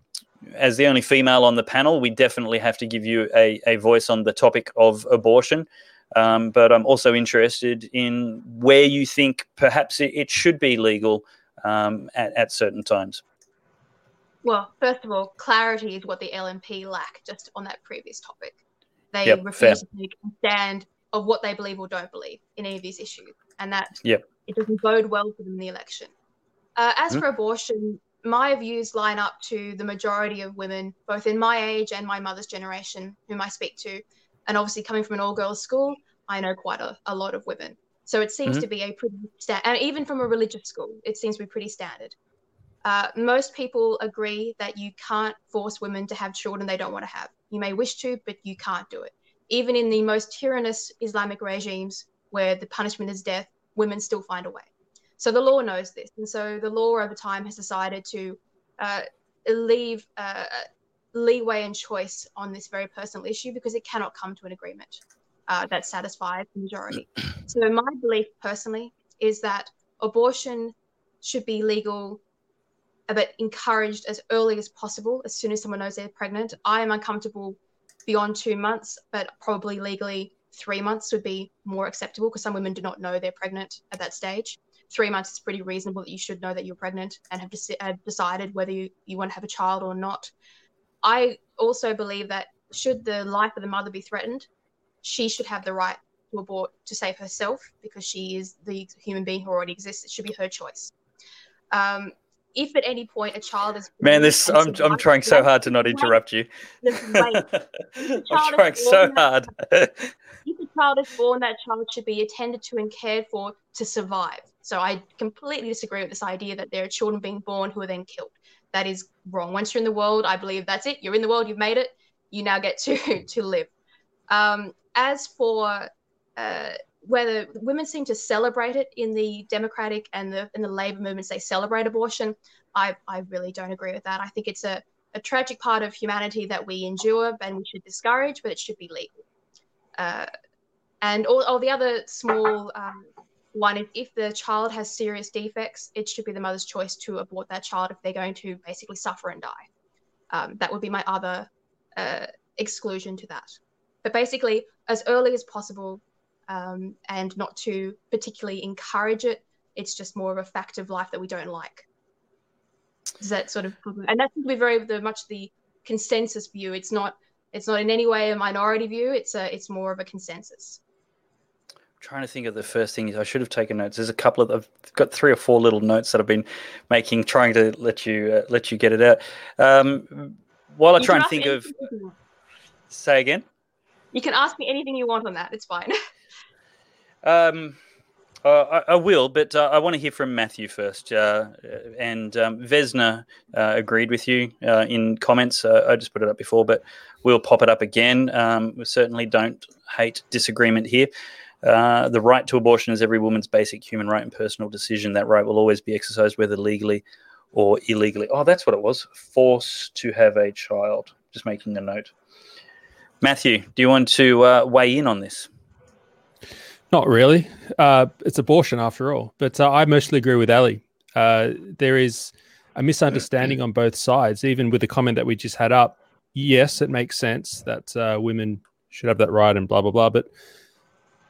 A: as the only female on the panel, we definitely have to give you a, a voice on the topic of abortion. Um, but I'm also interested in where you think perhaps it, it should be legal um, at, at certain times.
B: Well, first of all, clarity is what the LNP lack just on that previous topic. They
A: yep,
B: refuse fair. to take a stand of what they believe or don't believe in any of these issues, and that
A: yep.
B: it doesn't bode well for them in the election. Uh, as mm-hmm. for abortion, my views line up to the majority of women, both in my age and my mother's generation, whom I speak to, and obviously, coming from an all girls school, I know quite a, a lot of women. So it seems
A: Mhm.
B: to be a pretty sta- and even from a religious school, it seems to be pretty standard. Uh, most people agree that you can't force women to have children they don't want to have. You may wish to, but you can't do it. Even in the most tyrannous Islamic regimes where the punishment is death, women still find a way. So the law knows this, and so the law over time has decided to uh, leave uh, leeway and choice on this very personal issue because it cannot come to an agreement uh, that satisfies the majority. So my belief personally is that abortion should be legal but encouraged as early as possible as soon as someone knows they're pregnant. I am uncomfortable beyond two months but probably legally three months would be more acceptable because some women do not know they're pregnant at that stage. Three months is pretty reasonable that you should know that you're pregnant and have, have decided whether you, you want to have a child or not i also believe that should the life of the mother be threatened she should have the right to abort to save herself because she is the human being who already exists it should be her choice um, if at any point a child is
A: Man, this I'm I'm trying so hard to not interrupt you. I'm trying so hard.
B: if a child is born, that child should be attended to and cared for to survive. So I completely disagree with this idea that there are children being born who are then killed. That is wrong. Once you're in the world, I believe that's it. You're in the world. You've made it. You now get to to live. Um, as for uh, whether women seem to celebrate it in the Democratic and the in the labor movements, they celebrate abortion. I I really don't agree with that. I think it's a a tragic part of humanity that we endure and we should discourage, but it should be legal. Uh, and all, all the other small um, one is if the child has serious defects, it should be the mother's choice to abort that child if they're going to basically suffer and die. Um, that would be my other uh, exclusion to that. But basically, as early as possible, um, and not to particularly encourage it. It's just more of a fact of life that we don't like. Does that sort of and that seems to be very the, much the consensus view. It's not it's not in any way a minority view. It's a it's more of a consensus.
A: Trying to think of the first thing. I should have taken notes. There's a couple of I've got three or four little notes that I've been making, trying to let you uh, let you get it out. Um, while I
B: You
A: try and think of,
B: anything you want.
A: say again.
B: You can ask me anything you want on that. It's fine.
A: Um, uh, I, I will, but uh, I want to hear from Matthew first. Uh, and um, Vesna uh, agreed with you uh, in comments. Uh, I just put it up before, but we'll pop it up again. Um, we certainly don't hate disagreement here. Uh, the right to abortion is every woman's basic human right and personal decision. That right will always be exercised, whether legally or illegally. Oh, that's what it was. Force to have a child. Just making a note. Matthew, do you want to uh, weigh in on this?
D: Not really. Uh, it's abortion after all. But uh, I mostly agree with Ali. Uh, there is a misunderstanding on both sides, even with the comment that we just had up. Yes, it makes sense that uh, women should have that right and blah, blah, blah. But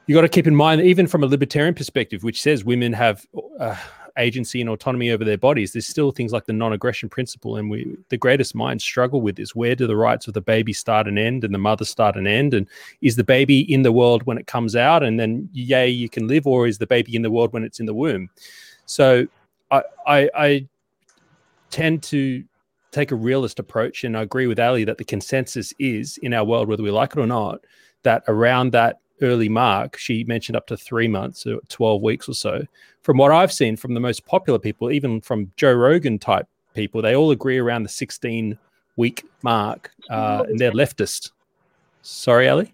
D: you got to keep in mind, even from a libertarian perspective, which says women have uh, agency and autonomy over their bodies, there's still things like the non-aggression principle, and we the greatest minds struggle with is where do the rights of the baby start and end, and the mother start and end, and is the baby in the world when it comes out, and then yay you can live, or is the baby in the world when it's in the womb? So I I, I tend to take a realist approach, and I agree with Ali that the consensus is in our world, whether we like it or not, that around that early mark, she mentioned up to three months or 12 weeks or so. From what I've seen from the most popular people, even from Joe Rogan type people, they all agree around the 16 week mark, uh, and they're leftist. Sorry, Ali?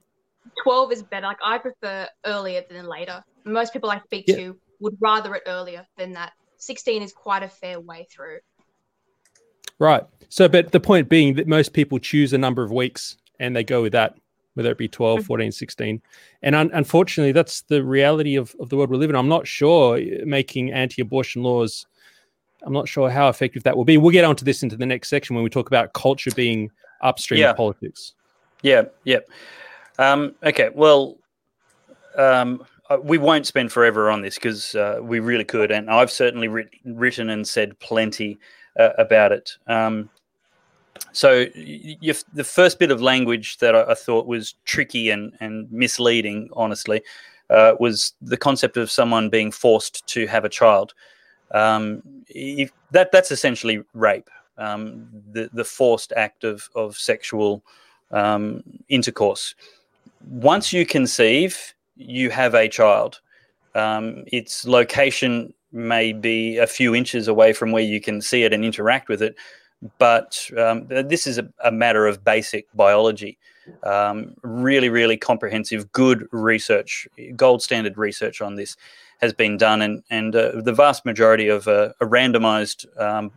B: 12 is better. Like I prefer earlier than later. Most people I speak
D: Yeah.
B: to would rather it earlier than that. 16 is quite a fair way through.
D: Right. So, but the point being that most people choose a number of weeks and they go with that, whether it be 12, 14, 16. And un- unfortunately, that's the reality of, of the world we live in. I'm not sure uh, making anti abortion laws, I'm not sure how effective that will be. We'll get onto this into the next section when we talk about culture being upstream
A: Yeah.
D: of politics.
A: Yeah, yeah. Um, okay, well, um, uh, we won't spend forever on this because uh, we really could, and I've certainly writ- written and said plenty uh, about it. Um, so, the first bit of language that I, I thought was tricky and, and misleading, honestly, uh, was the concept of someone being forced to have a child. Um, if that that's essentially rape, um, the the forced act of of sexual um, intercourse. Once you conceive, you have a child. Um, its location may be a few inches away from where you can see it and interact with it, but um, this is a, a, matter of basic biology. Um, really, really comprehensive, good research, gold standard research on this has been done, and and uh, the vast majority of uh, a randomized um,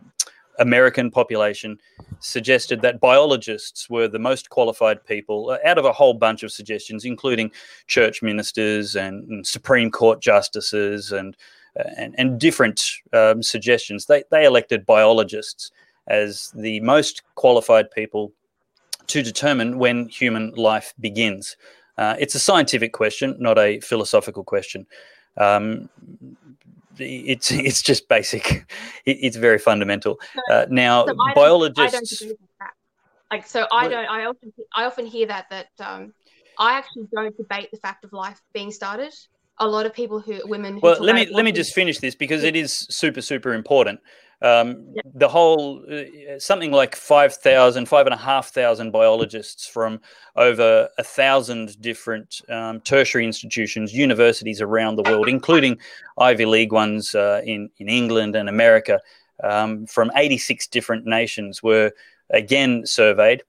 A: American population suggested that biologists were the most qualified people uh, out of a whole bunch of suggestions, including church ministers and, and Supreme Court justices and uh, and, and, different um, suggestions. They they elected biologists as the most qualified people to determine when human life begins. Uh, it's a scientific question, not a philosophical question. Um, it's it's just basic. It, it's very fundamental. Uh, now, so I biologists.
B: Like so, I don't. I often I often hear that that um, I actually don't debate the fact of life being started. A lot of people who women. Who
A: well, let me let me just finish this because it is super super important. Um, yeah. The whole uh, something like 5,000, 5,500 biologists from over a thousand different um, tertiary institutions, universities around the world, including Ivy League ones uh, in, in England and America, um, from 86 different nations were again surveyed.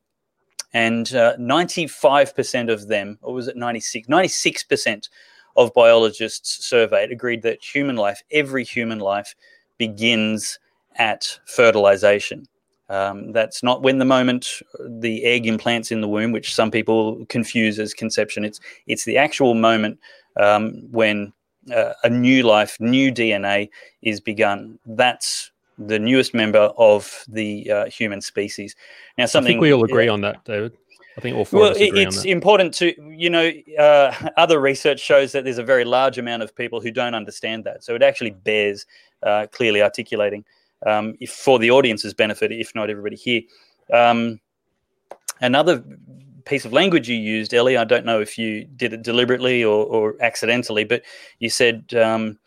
A: And uh, 95% of them, or was it 96? 96% of biologists surveyed agreed that human life, every human life, begins at fertilization. Um, that's not when the moment the egg implants in the womb, which some people confuse as conception. It's it's the actual moment um, when uh, a new life, new DNA is begun. That's the newest member of the uh, human species. Now, something
D: I think we all agree uh, on that, David. I think all four
A: well,
D: of us agree
A: it's important to you know uh, other research shows that there's a very large amount of people who don't understand that, so it actually bears uh, clearly articulating um, if for the audience's benefit, if not everybody here. Um, another piece of language you used, Ellie, I don't know if you did it deliberately or, or accidentally, but you said um,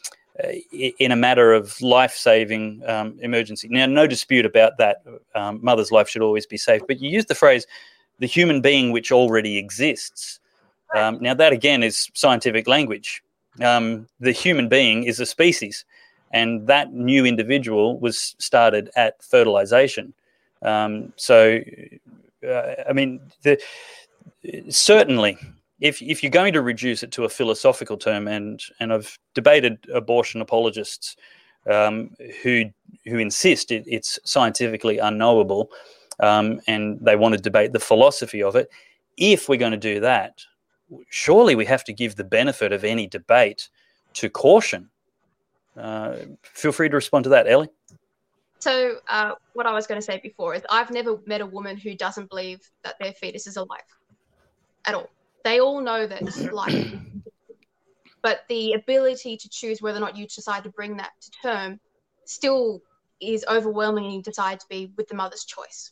A: in a matter of life saving um, emergency. Now, no dispute about that. Um, mother's life should always be safe. But you used the phrase, the human being which already exists. Um, now, that again is scientific language. the human being is a species and that new individual was started at fertilization. Um, so, uh, I mean, the, certainly, if if you're going to reduce it to a philosophical term, and and I've debated abortion apologists um, who who insist it, it's scientifically unknowable, um, and they want to debate the philosophy of it. If we're going to do that, surely we have to give the benefit of any debate to caution uh, feel free to respond to that, Ellie.
B: So, uh, what I was going to say before is I've never met a woman who doesn't believe that their fetus is alive at all. They all know that it's life, but the ability to choose whether or not you decide to bring that to term still is overwhelmingly decided to be with the mother's choice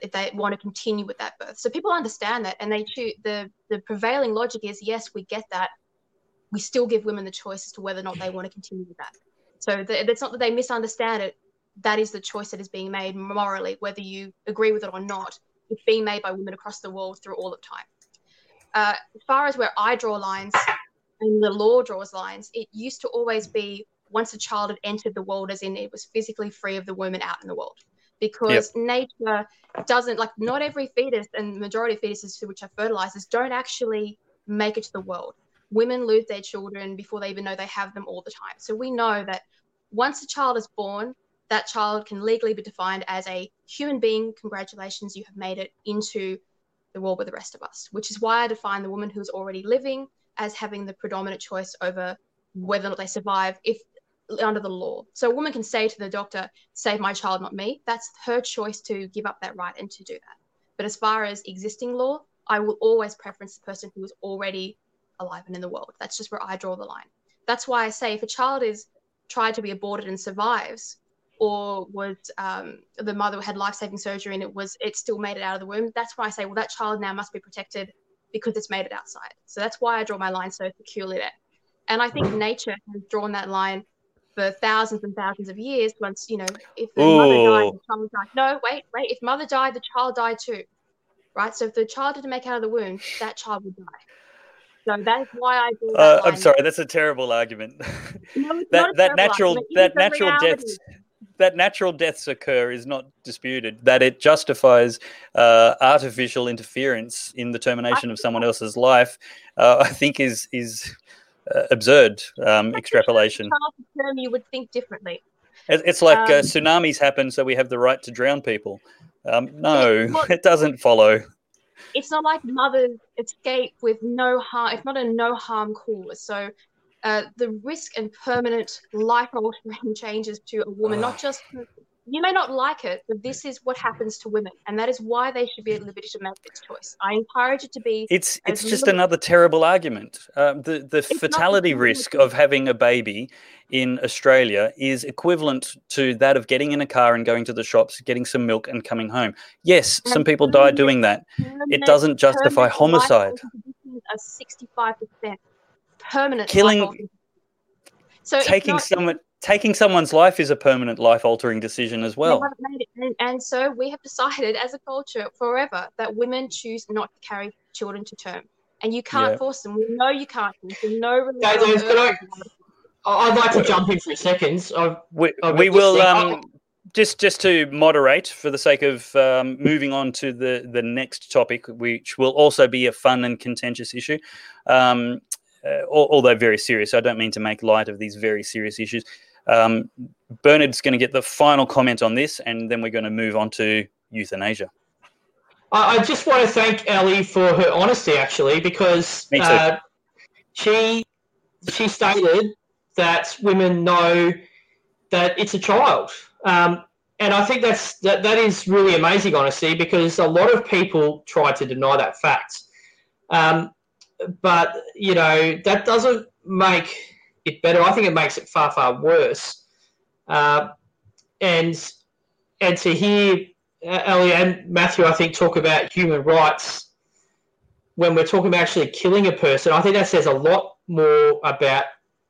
B: if they want to continue with that birth. So people understand that, and they choose the the prevailing logic is yes, we get that, we still give women the choice as to whether or not they want to continue with that. So the, it's not that they misunderstand it. That is the choice that is being made morally, whether you agree with it or not. It's being made by women across the world through all of time. Uh, as far as where I draw lines and the law draws lines, it used to always be once a child had entered the world, as in it was physically free of the woman out in the world. Because yep. nature doesn't like not every fetus and majority of fetuses which are fertilizers don't actually make it to the world women lose their children before they even know they have them all the time. So we know that once a child is born, that child can legally be defined as a human being. Congratulations, you have made it into the world with the rest of us, which is why I define the woman who's already living as having the predominant choice over whether or not they survive if under the law. So a woman can say to the doctor, save my child, not me. That's her choice to give up that right and to do that. But as far as existing law, I will always preference the person who is already alive and in the world. That's just where I draw the line. That's why I say if a child is tried to be aborted and survives, or was um, the mother had life-saving surgery and it was it still made it out of the womb, that's why I say, well, that child now must be protected because it's made it outside. So that's why I draw my line so securely there. And I think nature has drawn that line for thousands and thousands of years. Once you know, if the Ooh. mother died, the child died. No, wait, wait. If mother died, the child died too, right? So if the child didn't make out of the womb, that child would die. So that's why I that.
A: Uh, I'm sorry, that's a terrible argument.
B: No,
A: that that natural
B: argument.
A: That natural
B: reality.
A: deaths that natural deaths occur is not disputed. That it justifies uh, artificial interference in the termination of someone else's life, uh, I think is is uh, absurd um, extrapolation.
B: Term, you would think differently.
A: It's like uh,
B: Um,
A: tsunamis happen, so we have the right to drown people. Um, no,
B: Well-
A: it doesn't follow.
B: It's not like mothers escape with no harm. It's not a no harm cause. So. Uh, the risk and permanent life altering changes to a woman, not just you may not like it, but this is what happens to women, and that is why they should be at liberty to make this choice. I encourage it to be
A: It's it's just
B: little-
A: another terrible argument. Um, the the
B: not
A: fatality risk of having a baby in Australia is equivalent to that of getting in a car and going to the shops, getting some milk, and coming home. Yes, some people die doing that. It doesn't justify homicide.
B: Are sixty-five percent permanent
A: Killing-
B: So
A: Taking
B: not-
A: someone taking someone's life is a permanent life altering decision as well.
B: haven't made it. And, and so we have decided as a culture forever that women choose not to carry children to term. And you can't
A: Yeah.
B: force them. We know you can't. There's no religion
C: Dave,
B: on
C: I, I'd like to jump in for a second. I've,
A: We,
C: I've
A: we will um, just just to moderate for the sake of um, moving on to the the next topic, which will also be a fun and contentious issue, um, uh, although very serious. I don't mean to make light of these very serious issues. Um, Bernard's going to get the final comment on this, and then we're going to move on to euthanasia.
C: I I just want to thank Ellie for her honesty, actually, because uh, she she stated that women know that it's a child, um, and I think that's that, that is really amazing honesty because a lot of people try to deny that fact, um, but you know that doesn't make it better. I think it makes it far far worse, uh, and and to hear uh, Ellie and Matthew, I think, talk about human rights when we're talking about actually killing a person. I think that says a lot more about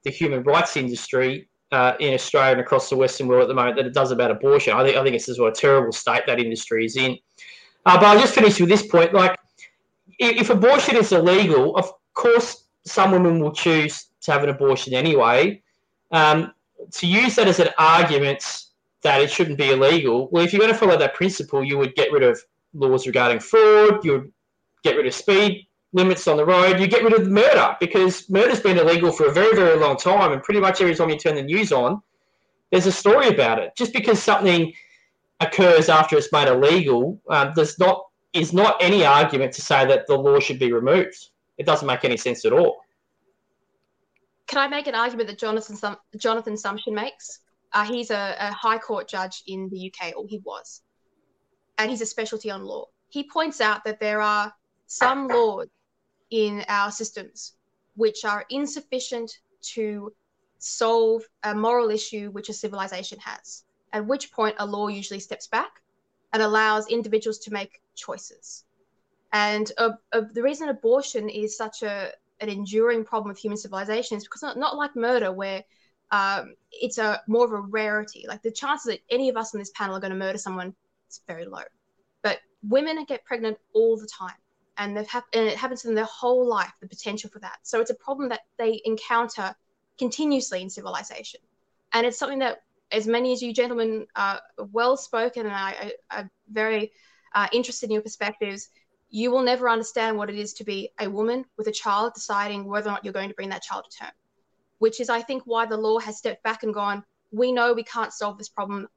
C: the human rights industry uh, in Australia and across the Western world at the moment than it does about abortion. I think I think it's just what a terrible state that industry is in. Uh, but I'll just finish with this point: like, if, if abortion is illegal, of course, some women will choose to have an abortion anyway. Um, to use that as an argument that it shouldn't be illegal. Well, if you're going to follow that principle, you would get rid of laws regarding fraud, you would get rid of speed limits on the road, you get rid of murder because murder's been illegal for a very, very long time. And pretty much every time you turn the news on, there's a story about it. Just because something occurs after it's made illegal, um, there's not is not any argument to say that the law should be removed. It doesn't make any sense at all.
B: Can I make an argument that Jonathan Sum- Jonathan Sumption makes? Uh, he's a, a high court judge in the UK, or he was, and he's a specialty on law. He points out that there are some laws in our systems which are insufficient to solve a moral issue which a civilization has. At which point, a law usually steps back and allows individuals to make choices. And uh, uh, the reason abortion is such a an enduring problem with human civilization is because not, not like murder where um, it's a more of a rarity. Like the chances that any of us on this panel are going to murder someone is very low. But women get pregnant all the time, and they've hap- and it happens to them their whole life. The potential for that, so it's a problem that they encounter continuously in civilization, and it's something that, as many as you gentlemen are well spoken, and I, I, I'm very uh, interested in your perspectives you will never understand what it is to be a woman with a child deciding whether or not you're going to bring that child to term, which is, I think, why the law has stepped back and gone, we know we can't solve this problem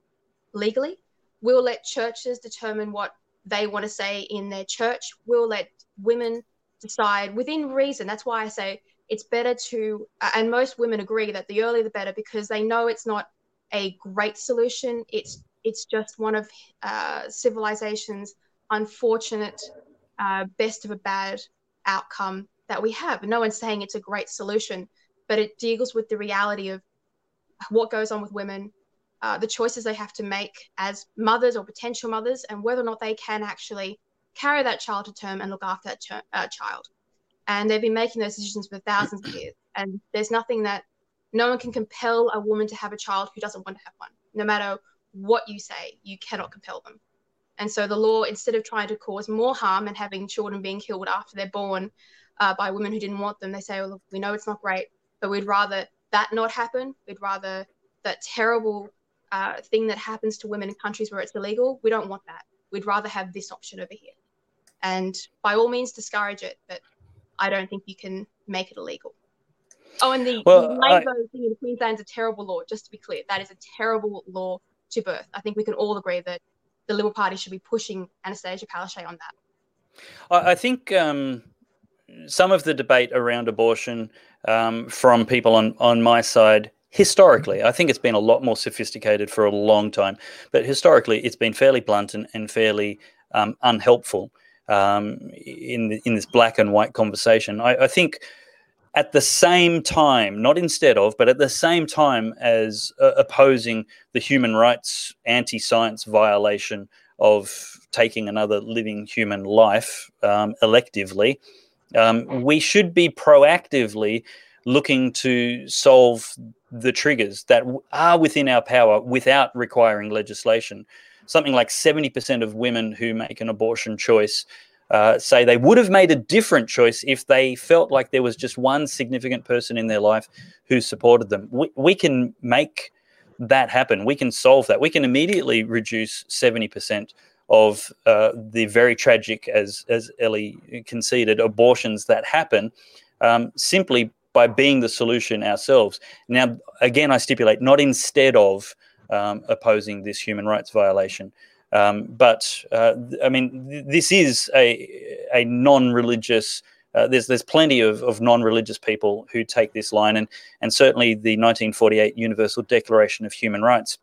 B: legally. We'll let churches determine what they want to say in their church. We'll let women decide within reason. That's why I say it's better to, and most women agree that the earlier the better because they know it's not a great solution. It's it's just one of uh, civilization's unfortunate uh, best of a bad outcome that we have. No one's saying it's a great solution, but it deals with the reality of what goes on with women, uh, the choices they have to make as mothers or potential mothers, and whether or not they can actually carry that child to term and look after that ter- uh, child. And they've been making those decisions for thousands of years. And there's nothing that no one can compel a woman to have a child who doesn't want to have one. No matter what you say, you cannot compel them. And so the law, instead of trying to cause more harm and having children being killed after they're born, uh, by women who didn't want them. They say, "Oh, look, we know it's not great, but we'd rather that not happen. We'd rather that terrible uh, thing that happens to women in countries where it's illegal. We don't want that. We'd rather have this option over here." And by all means, discourage it, but I don't think you can make it illegal. Oh, and the,
A: Well,
B: the
A: I-
B: thing in Queensland is a terrible law. Just to be clear, that is a terrible law to birth. I think we can all agree that the Liberal Party should be pushing Annastacia Palaszczuk on that.
A: I, think um, some of the debate around abortion um, from people on, on my side historically, I think it's been a lot more sophisticated for a long time, but historically it's been fairly blunt and, and fairly um, unhelpful um, in in this black and white conversation. I, I think at the same time, not instead of, but at the same time as uh, opposing the human rights anti-science violation of taking another living human life um, electively, um, we should be proactively looking to solve the triggers that are within our power without requiring legislation. Something like 70% of women who make an abortion choice uh, say they would have made a different choice if they felt like there was just one significant person in their life who supported them. We, we can make that happen. We can solve that. We can immediately reduce 70% of uh, the very tragic, as, as Ellie conceded, abortions that happen um, simply by being the solution ourselves. Now, again, I stipulate not instead of um, opposing this human rights violation. Um, but uh, I mean, th- this is a a non-religious. Uh, there's there's plenty of, of non-religious people who take this line, and and certainly the 1948 Universal Declaration of Human Rights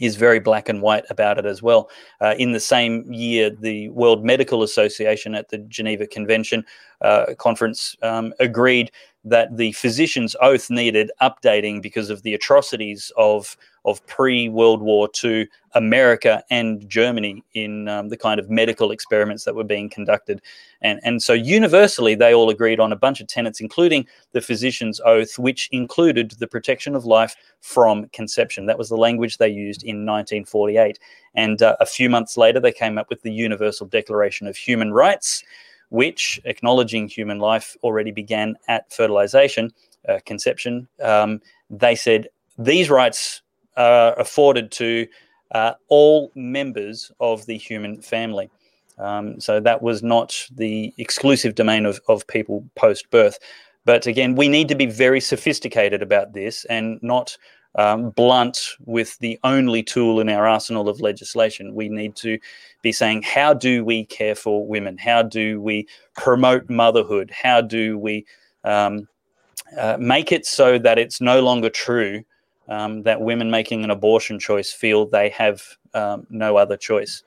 A: is very black and white about it as well. Uh, in the same year, the World Medical Association at the Geneva Convention uh, conference um, agreed that the physician's oath needed updating because of the atrocities of of pre World War II America and Germany in um, the kind of medical experiments that were being conducted, and and so universally they all agreed on a bunch of tenets, including the physician's oath, which included the protection of life from conception. That was the language they used in 1948, and uh, a few months later they came up with the Universal Declaration of Human Rights which, acknowledging human life, already began at fertilization, uh, conception. Um, they said these rights are afforded to uh, all members of the human family. Um, so that was not the exclusive domain of, of people post birth. But again, we need to be very sophisticated about this and not um, blunt with the only tool in our arsenal of legislation. We need to be saying, how do we care for women? How do we promote motherhood? How do we um, uh, make it so that it's no longer true um, that women making an abortion choice feel they have um, no other choice?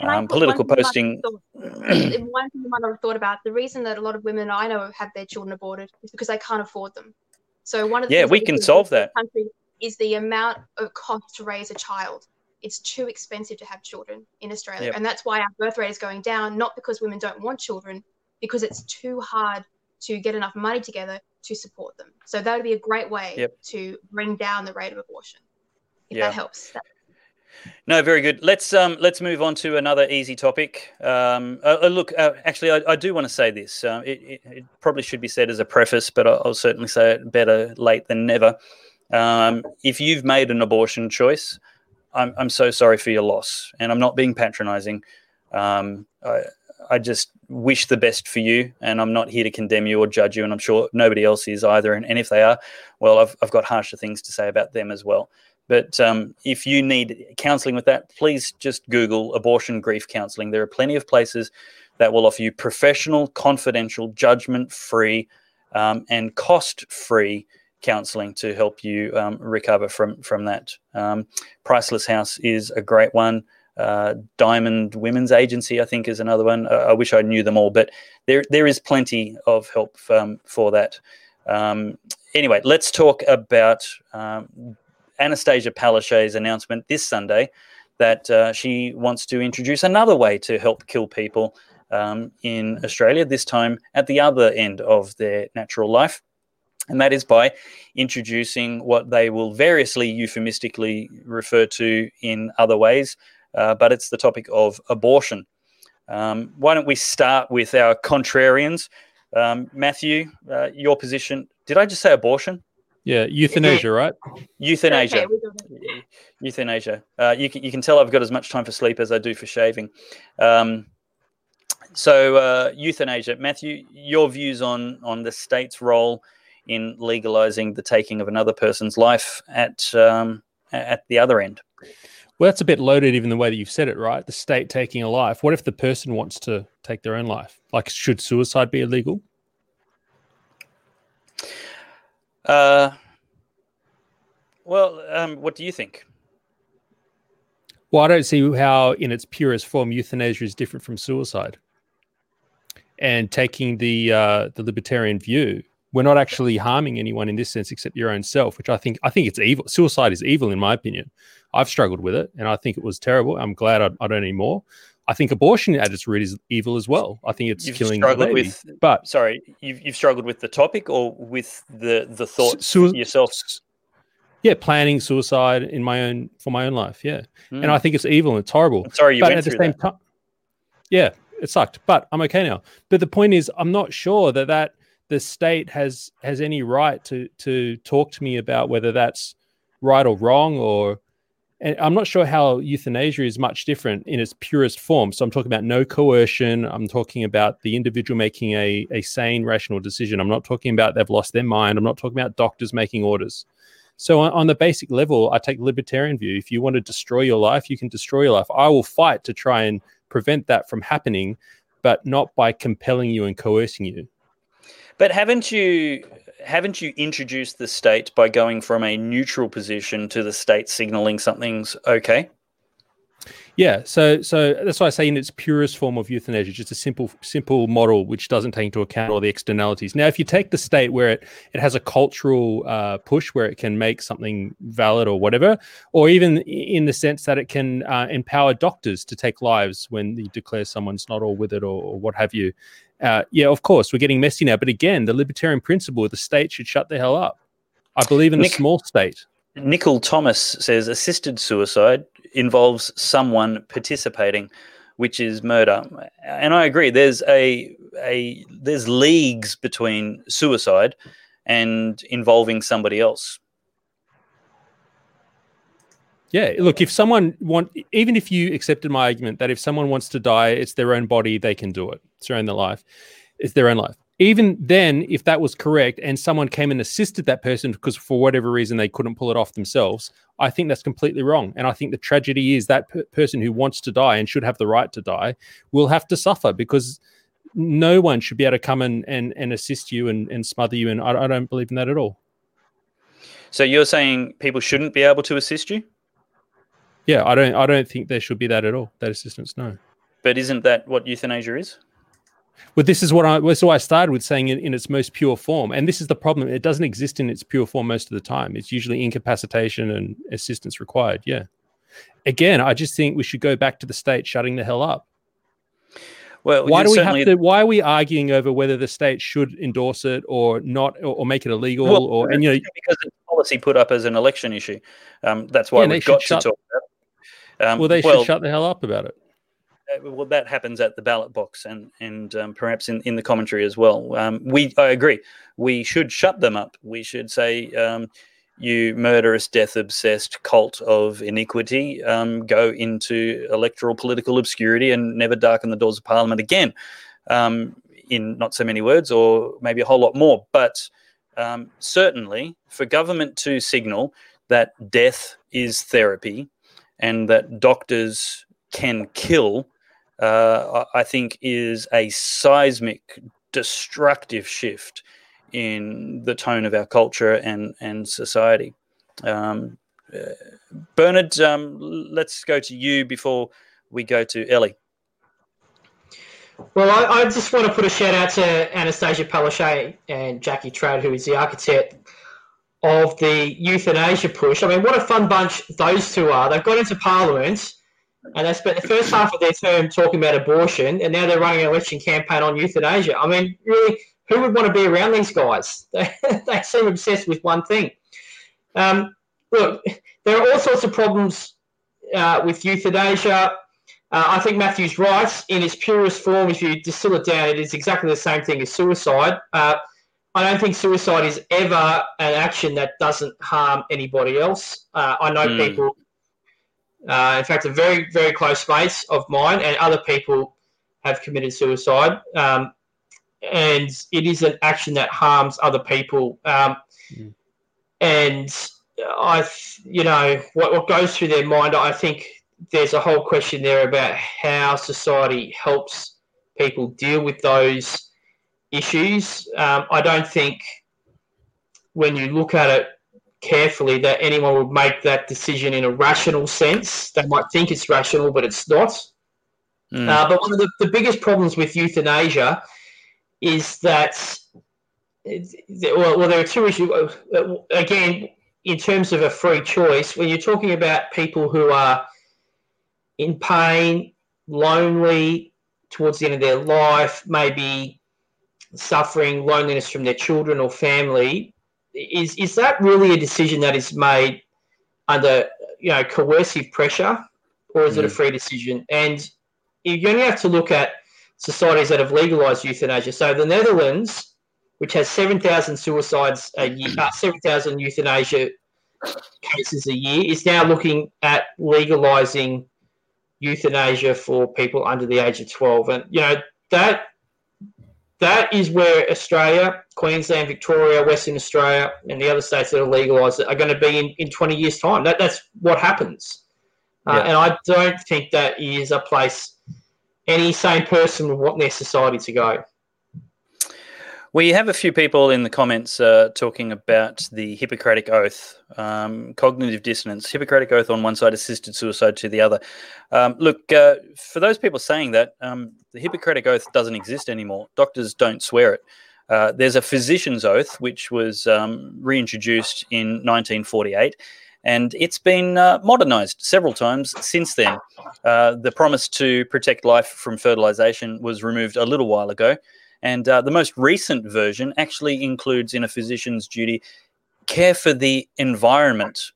A: Um, political posting.
B: One thing you might not have thought about the reason that a lot of women I know have their children aborted is because they can't afford them. So one of the
A: Yeah, we can solve that.
B: Country is the amount of cost to raise a child. It's too expensive to have children in Australia,
A: Yep.
B: and that's why our birth rate is going down. Not because women don't want children, because it's too hard to get enough money together to support them. So that would be a great way
A: Yep.
B: to bring down the rate of abortion. If
A: Yeah.
B: that helps. That-
A: No, very good. Let's um, let's move on to another easy topic. Um, uh, uh, look, uh, actually, I, I do want to say this. Uh, it, it, it probably should be said as a preface, but I'll, I'll certainly say it better late than never. Um, if you've made an abortion choice, I'm I'm so sorry for your loss, and I'm not being patronising. Um, I, I just wish the best for you, and I'm not here to condemn you or judge you, and I'm sure nobody else is either. And, and if they are, well, I've I've got harsher things to say about them as well. But um, if you need counselling with that, please just Google abortion grief counselling. There are plenty of places that will offer you professional, confidential, judgment free, um, and cost free counselling to help you um, recover from, from that. Um, Priceless House is a great one. Uh, Diamond Women's Agency, I think, is another one. Uh, I wish I knew them all, but there there is plenty of help um, for that. Um, anyway, let's talk about um, Annastacia Palaszczuk's announcement this Sunday that uh, she wants to introduce another way to help kill people um, in Australia, this time at the other end of their natural life. And that is by introducing what they will variously euphemistically refer to in other ways, uh, but it's the topic of abortion. Um, why don't we start with our contrarians? Um, Matthew, uh, your position. Did I just say abortion?
D: Yeah, euthanasia, right?
A: Euthanasia.
B: Okay, we got it.
A: Euthanasia. Uh, you can you can tell I've got as much time for sleep as I do for shaving. Um, so uh, euthanasia, Matthew, your views on on the state's role in legalizing the taking of another person's life at um, at the other end.
D: Well, that's a bit loaded, even the way that you've said it, right? The state taking a life. What if the person wants to take their own life? Like, should suicide be illegal?
A: Uh, well, um, what do you think?
D: Well, I don't see how, in its purest form, euthanasia is different from suicide. And taking the uh, the libertarian view, we're not actually harming anyone in this sense except your own self, which I think I think it's evil. Suicide is evil, in my opinion. I've struggled with it, and I think it was terrible. I'm glad I, I don't anymore. I think abortion at its root is evil as well. I think it's
A: You've
D: killing
A: struggled with-
D: but
A: Sorry, you've you've struggled with the topic or with the the thought
D: Sui-
A: yourself.
D: yeah, planning suicide in my own for my own life. Yeah, and
A: Hmm.
D: I think it's evil and it's horrible.
A: I'm sorry you
D: but
A: went
D: at the same
A: that.
D: time, yeah, it sucked, but I'm okay now. But the point is, I'm not sure that that the state has has any right to to talk to me about whether that's right or wrong, or and I'm not sure how euthanasia is much different in its purest form. So I'm talking about no coercion. I'm talking about the individual making a a sane, rational decision. I'm not talking about they've lost their mind. I'm not talking about doctors making orders. So on, on the basic level, I take libertarian view. If you want to destroy your life, you can destroy your life. I will fight to try and prevent that from happening, but not by compelling you and coercing you.
A: But haven't you haven't you introduced the state by going from a neutral position to the state signaling something's okay?
D: Yeah, so so that's why I say in its purest form of euthanasia, just a simple simple model which doesn't take into account all the externalities. Now, if you take the state where it, it has a cultural uh, push where it can make something valid or whatever, or even in the sense that it can uh, empower doctors to take lives when you declare someone's not all with it or, or what have you. Uh, yeah, of course, we're getting messy now. But again, the libertarian principle, the state should shut the hell up. I believe in
A: Nick-
D: the small state.
A: Nicole Thomas says assisted suicide involves someone participating, which is murder. And I agree. There's a a there's leagues between suicide and involving somebody else.
D: Yeah, look, if someone want, even if you accepted my argument that if someone wants to die, it's their own body, they can do it. It's their own life. It's their own life. Even then, if that was correct, and someone came and assisted that person because for whatever reason they couldn't pull it off themselves, I think that's completely wrong. And I think the tragedy is that per- person who wants to die and should have the right to die will have to suffer because no one should be able to come and and, and assist you and, and smother you. And I, I don't believe in that at all.
A: So you're saying people shouldn't be able to assist you?
D: Yeah, I don't. I don't think there should be that at all. That assistance, no.
A: But isn't that what euthanasia is?
D: But this is what I this is why I started with saying it in its most pure form. And this is the problem. It doesn't exist in its pure form most of the time. It's usually incapacitation and assistance required. Yeah. Again, I just think we should go back to the state shutting the hell up.
A: Well,
D: Why do we
A: certainly-
D: have to why are we arguing over whether the state should endorse it or not or, or make it illegal
A: Well,
D: or and you know
A: because it's policy put up as an election issue. Um, that's why
D: Yeah,
A: we've got to
D: shut-
A: talk about it. Um,
D: well they should shut the hell up about it.
A: uh, well, that happens at the ballot box and and um, perhaps in, in the commentary as well. Um, we I agree. We should shut them up. We should say, um, you murderous, death obsessed cult of iniquity, um, go into electoral political obscurity and never darken the doors of Parliament again. Um, in not so many words, or maybe a whole lot more, but um, certainly for government to signal that death is therapy and that doctors can kill uh, I think is a seismic, destructive shift in the tone of our culture and and society. Um, uh, Bernard, um, let's go to you before we go to Ellie.
C: Well, I, I just want to put a shout out to Annastacia Palaszczuk and Jackie Trad, who is the architect of the euthanasia push. I mean, what a fun bunch those two are. They've got into Parliament and they spent the first half of their term talking about abortion, and now they're running an election campaign on euthanasia. I mean, really, who would want to be around these guys? They, they seem obsessed with one thing. Um, look, there are all sorts of problems uh, with euthanasia. Uh, I think Matthew's right. In its purest form, if you distill it down, it is exactly the same thing as suicide. Uh, I don't think suicide is ever an action that doesn't harm anybody else. Uh, I know
A: Mm.
C: people, uh, in fact, a very, very close mates of mine and other people have committed suicide. Um, and it is an action that harms other people. Um,
D: Mm.
C: And I, you know, what, what goes through their mind, I think there's a whole question there about how society helps people deal with those issues. Um, I don't think when you look at it carefully that anyone would make that decision in a rational sense. They might think it's rational, but it's not.
A: Mm.
C: Uh, but one of the, the biggest problems with euthanasia is that, well, well there are two issues. Uh, Again, in terms of a free choice, when you're talking about people who are in pain, lonely towards the end of their life, maybe suffering loneliness from their children or family, is is that really a decision that is made under you know coercive pressure, or is it a free decision? And you only have to look at societies that have legalized euthanasia. So the Netherlands, which has seven thousand suicides a year, uh, seven thousand euthanasia cases a year, is now looking at legalizing euthanasia for people under the age of 12 and you know that that is where australia queensland victoria western australia and the other states that are legalized are going to be in, in 20 years time. That, that's what happens. Uh, and i don't think that is a place any sane person would want their society to go
A: We have a few people in the comments uh, talking about the Hippocratic Oath, um, cognitive dissonance, Hippocratic Oath on one side, assisted suicide to the other. Um, look, uh, for those people saying that, um, the Hippocratic Oath doesn't exist anymore. Doctors don't swear it. Uh, there's a physician's oath, which was um, reintroduced in 1948, and it's been uh, modernized several times since then. Uh, the promise to protect life from fertilization was removed a little while ago. And uh, the most recent version actually includes, in a physician's duty, care for the environment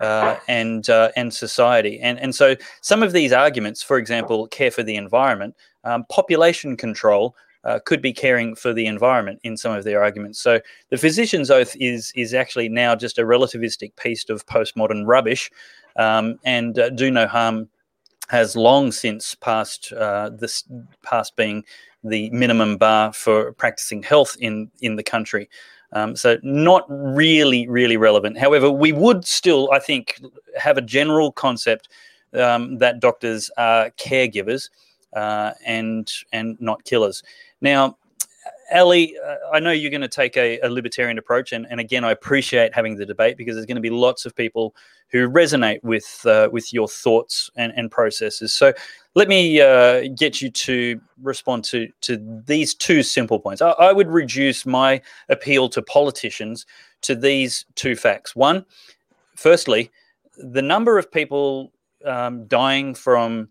A: uh, and uh, and society. And and so some of these arguments, for example, care for the environment, um, population control. Uh, could be caring for the environment in some of their arguments. So the physician's oath is is actually now just a relativistic piece of postmodern rubbish, um, and uh, do no harm has long since passed uh, this past being the minimum bar for practicing health in in the country. Um, so not really, really relevant. However, we would still, I think, have a general concept um, that doctors are caregivers uh, and and not killers. Now, Ali, uh, I know you're going to take a, a libertarian approach, and, and again, I appreciate having the debate because there's going to be lots of people who resonate with uh, with your thoughts and, and processes. So let me uh, get you to respond to to these two simple points. I, I would reduce my appeal to politicians to these two facts. One, firstly, the number of people um, dying from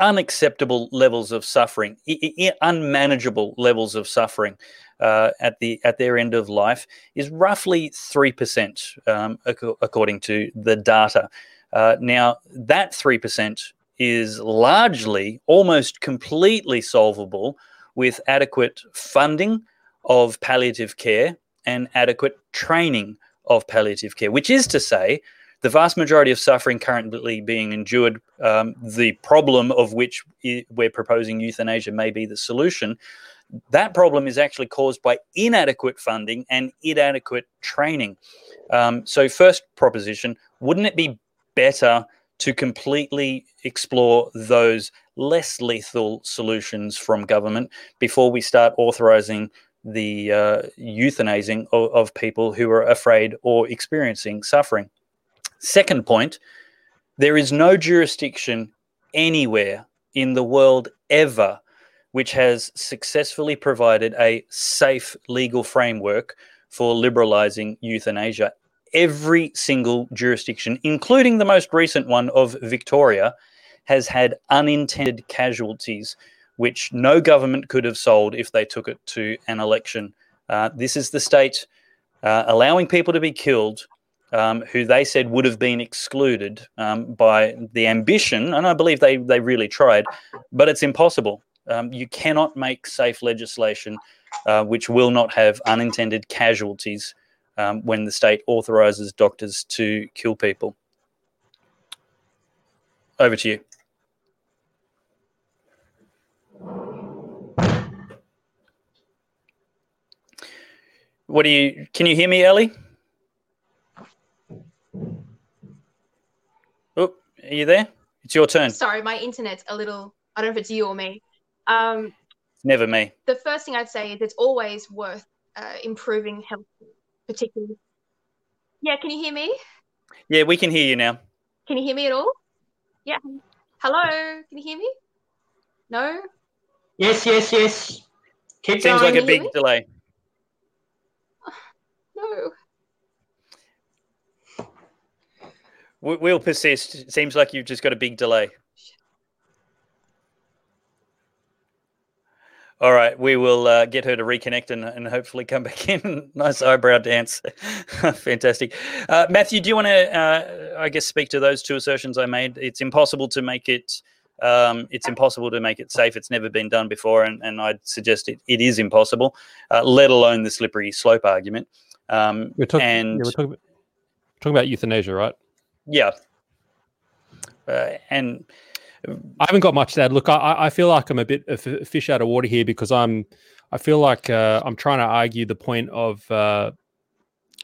A: unacceptable levels of suffering, I- I- unmanageable levels of suffering uh, at the at their end of life is roughly three percent, um, ac- according to the data. Uh, now, that three percent is largely, almost completely solvable with adequate funding of palliative care and adequate training of palliative care, which is to say, the vast majority of suffering currently being endured, um, the problem of which we're proposing euthanasia may be the solution, that problem is actually caused by inadequate funding and inadequate training. Um, so, first proposition, wouldn't it be better to completely explore those less lethal solutions from government before we start authorizing the uh, euthanizing of, of people who are afraid or experiencing suffering? Second point, there is no jurisdiction anywhere in the world ever which has successfully provided a safe legal framework for liberalizing euthanasia. Every single jurisdiction, including the most recent one of Victoria, has had unintended casualties, which no government could have sold if they took it to an election. Uh, this is the state uh, allowing people to be killed um, who they said would have been excluded um, by the ambition, and I believe they they really tried, but it's impossible. Um, you cannot make safe legislation uh, which will not have unintended casualties um, when the state authorizes doctors to kill people. Over to you. What do you? Can you hear me, Ellie? Oh, are you there? It's your turn.
B: Sorry, my internet's a little. I don't know if it's you or me. Um,
A: Never me.
B: The first thing I'd say is it's always worth uh, improving health, particularly. Yeah, can you hear me?
A: Yeah, we can hear you now.
B: Can you hear me at all? Yeah. Hello, can you hear me? No.
C: Yes, yes, yes. Keep
A: Seems
C: going.
A: like a big delay.
B: No.
A: We- We'll persist. It seems like you've just got a big delay. All right, we will uh, get her to reconnect and, and hopefully come back in. nice eyebrow dance. Fantastic. Uh, Matthew, do you want to, uh, I guess, speak to those two assertions I made? It's impossible to make it. Um, it's impossible to make it safe. It's never been done before, and, and I'd suggest it, it is impossible, uh, let alone the slippery slope argument. Um,
D: We're talking.
A: and
D: yeah, we're talking about, talking about euthanasia, right?
A: Yeah, uh, and
D: I haven't got much to add. Look, I, I feel like I'm a bit of a fish out of water here because I'm, I feel like uh, I'm trying to argue the point of uh,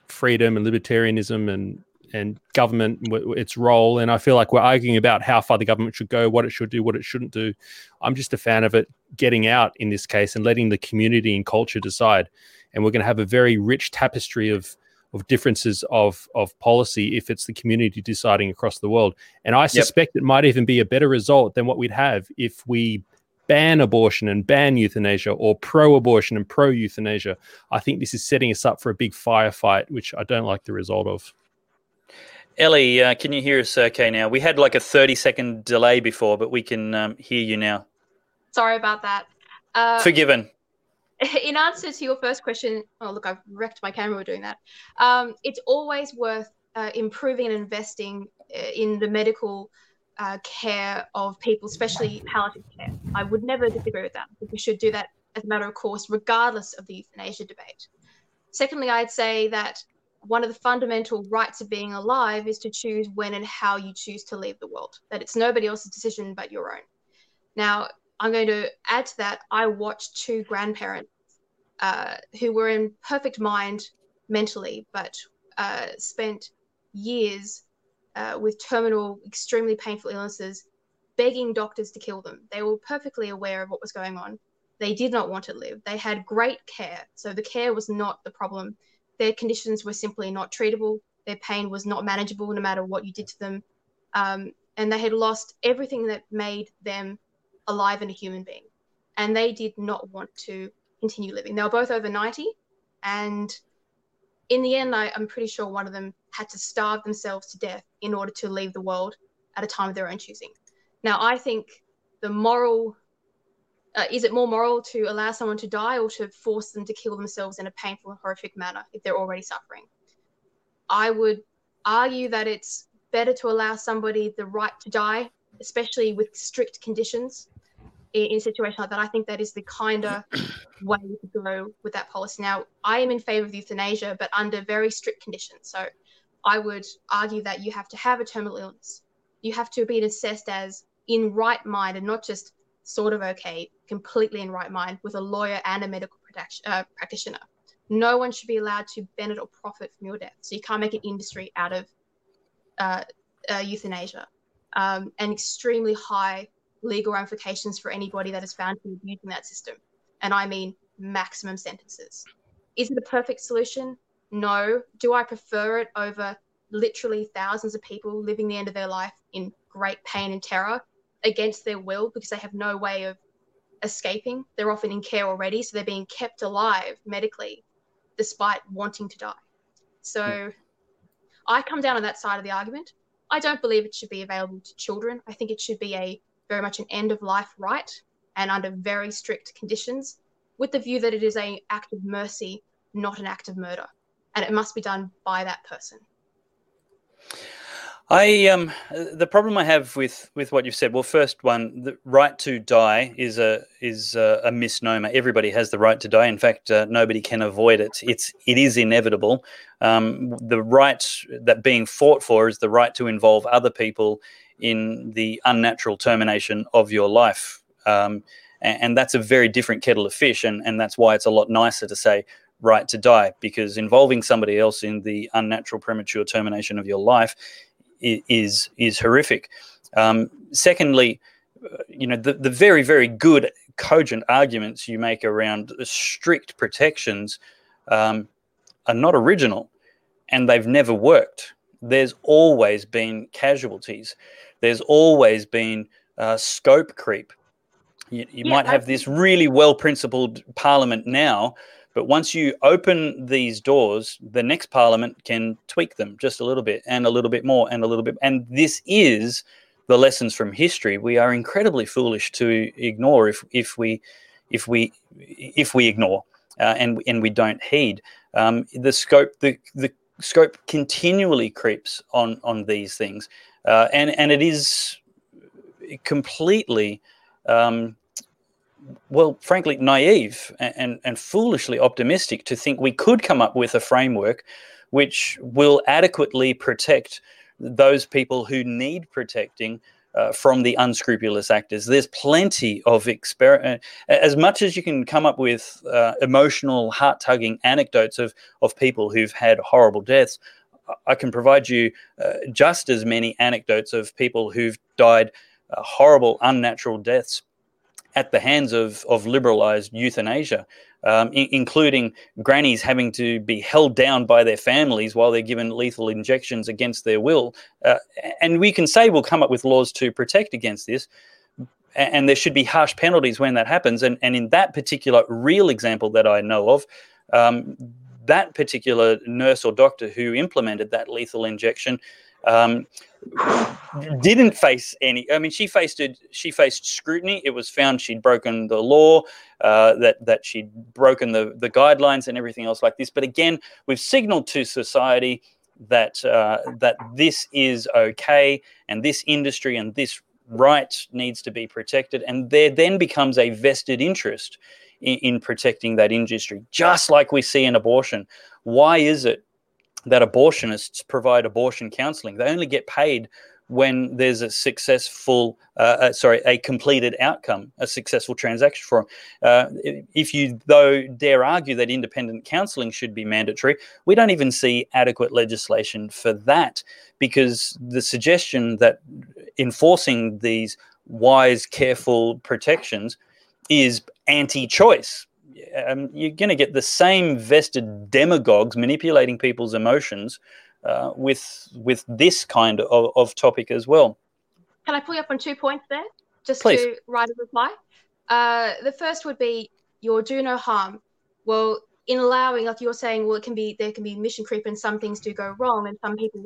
D: freedom and libertarianism and and government its role, and I feel like we're arguing about how far the government should go, what it should do, what it shouldn't do. I'm just a fan of it getting out in this case and letting the community and culture decide, and we're going to have a very rich tapestry of of differences of of policy if it's the community deciding across the world. And I suspect it might even be a better result than what we'd have if we ban abortion and ban euthanasia or pro-abortion and pro-euthanasia. I think this is setting us up for a big firefight, which I don't like the result of.
A: Ellie, uh, can you hear us okay now? We had like a 30 second delay before, but we can um, hear you now.
B: Sorry about that. Uh,
A: Forgiven.
B: in answer to your first question, oh look, I've wrecked my camera doing that. Um, it's always worth uh, improving and investing uh, in the medical uh, care of people, especially palliative care. I would never disagree with that. We should do that as a matter of course, regardless of the euthanasia debate. Secondly, I'd say that one of the fundamental rights of being alive is to choose when and how you choose to leave the world. That it's nobody else's decision but your own. Now, I'm going to add to that. I watched two grandparents uh, who were in perfect mind mentally, but uh, spent years uh, with terminal, extremely painful illnesses, begging doctors to kill them. They were perfectly aware of what was going on. They did not want to live. They had great care. So the care was not the problem. Their conditions were simply not treatable. Their pain was not manageable no matter what you did to them. Um, and they had lost everything that made them alive and a human being. And they did not want to continue living. They were both over 90. And in the end, I, I'm pretty sure one of them had to starve themselves to death in order to leave the world at a time of their own choosing. Now, I think the moral uh, is it more moral to allow someone to die or to force them to kill themselves in a painful and horrific manner if they're already suffering? I would argue that it's better to allow somebody the right to die, especially with strict conditions in, in a situation like that. I think that is the kinder way to go with that policy. Now, I am in favor of euthanasia, but under very strict conditions. So I would argue that you have to have a terminal illness. You have to be assessed as in right mind and not just sort of okay, completely in right mind with a lawyer and a medical protection, uh, practitioner. No one should be allowed to benefit or profit from your death. So you can't make an industry out of uh, uh, euthanasia. Um, and extremely high legal ramifications for anybody that is found to be abusing that system. And I mean maximum sentences. Is it a perfect solution? No. Do I prefer it over literally thousands of people living the end of their life in great pain and terror against their will because they have no way of escaping? They're often in care already, so they're being kept alive medically despite wanting to die. So I come down on that side of the argument. I don't believe it should be available to children. I think it should be a very much an end of life right and under very strict conditions with the view that it is an act of mercy, not an act of murder. And it must be done by that person.
A: I um the problem I have with with what you've said. Well, first one, the right to die is a is a, a misnomer. Everybody has the right to die. In fact, uh, nobody can avoid it. It's it is inevitable. Um, the right that being fought for is the right to involve other people in the unnatural termination of your life. Um, and, and that's a very different kettle of fish, and and that's why it's a lot nicer to say right to die because involving somebody else in the unnatural premature termination of your life is is horrific. Um, secondly, uh, you know the, the very very good cogent arguments you make around strict protections um, are not original, and they've never worked. There's always been casualties. There's always been uh, scope creep. You, you yeah, might have this really well principled parliament now but once you open these doors, the next parliament can tweak them just a little bit and a little bit more and a little bit. And this is the lessons from history. We are incredibly foolish to ignore if, if we if we if we ignore uh, and and we don't heed. Um, the scope the the scope continually creeps on on these things, uh, and and it is completely. Um, well, frankly, naive and, and foolishly optimistic to think we could come up with a framework which will adequately protect those people who need protecting uh, from the unscrupulous actors. There's plenty of exper- uh, as much as you can come up with uh, emotional, heart tugging anecdotes of, of people who've had horrible deaths. I can provide you uh, just as many anecdotes of people who've died uh, horrible, unnatural deaths at the hands of, of liberalized euthanasia, um, I- including grannies having to be held down by their families while they're given lethal injections against their will. Uh, and we can say we'll come up with laws to protect against this. And there should be harsh penalties when that happens. And, and in that particular real example that I know of, um, that particular nurse or doctor who implemented that lethal injection um, didn't face any. I mean, she faced it. She faced scrutiny. It was found she'd broken the law, uh, that that she'd broken the the guidelines and everything else like this. But again, we've signaled to society that uh, that this is okay, and this industry and this right needs to be protected, and there then becomes a vested interest in, in protecting that industry, just like we see in abortion. Why is it that abortionists provide abortion counseling. They only get paid when there's a successful, uh, uh, sorry, a completed outcome, a successful transaction for them. Uh, if you, though, dare argue that independent counselling should be mandatory, we don't even see adequate legislation for that because the suggestion that enforcing these wise, careful protections is anti choice um, you're going to get the same vested demagogues manipulating people's emotions uh, with with this kind of, of topic as well.
B: Can I pull you up on two points there, just
A: Please.
B: to write a reply? Uh, the first would be your do no harm. Well, in allowing, like you're saying, well, it can be there can be mission creep and some things do go wrong, and some people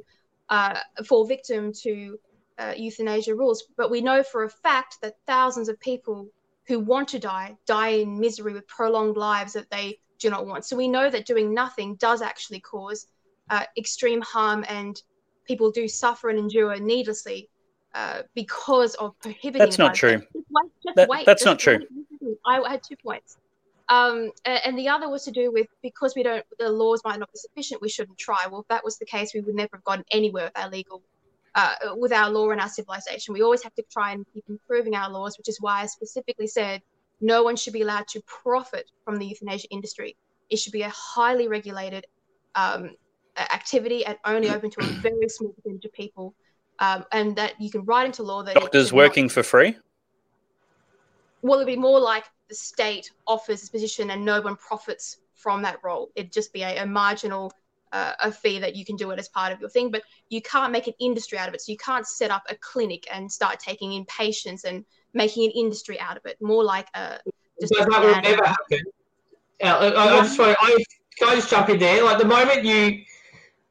B: uh, fall victim to uh, euthanasia rules. But we know for a fact that thousands of people who want to die die in misery with prolonged lives that they do not want. So we know that doing nothing does actually cause uh, extreme harm and people do suffer and endure needlessly uh, because of prohibiting.
A: That's not true. Just wait, just that, wait, that's not wait. true.
B: I had two points. Um, and the other was to do with because we don't, the laws might not be sufficient, we shouldn't try. Well, if that was the case, we would never have gotten anywhere with our legal uh, with our law and our civilization. We always have to try and keep improving our laws, which is why I specifically said no one should be allowed to profit from the euthanasia industry. It should be a highly regulated um, activity and only open to a very small percentage of people. Um, and that you can write into law that
A: doctors working not, for free.
B: Well, it'd be more like the state offers this position and no one profits from that role. It'd just be a, a marginal uh, a fee that you can do it as part of your thing, but you can't make an industry out of it. So you can't set up a clinic and start taking in patients and making an industry out of it. More like a.
C: Just that will never happen. Yeah, I, I, I just want I, can I just jump in there? Like the moment you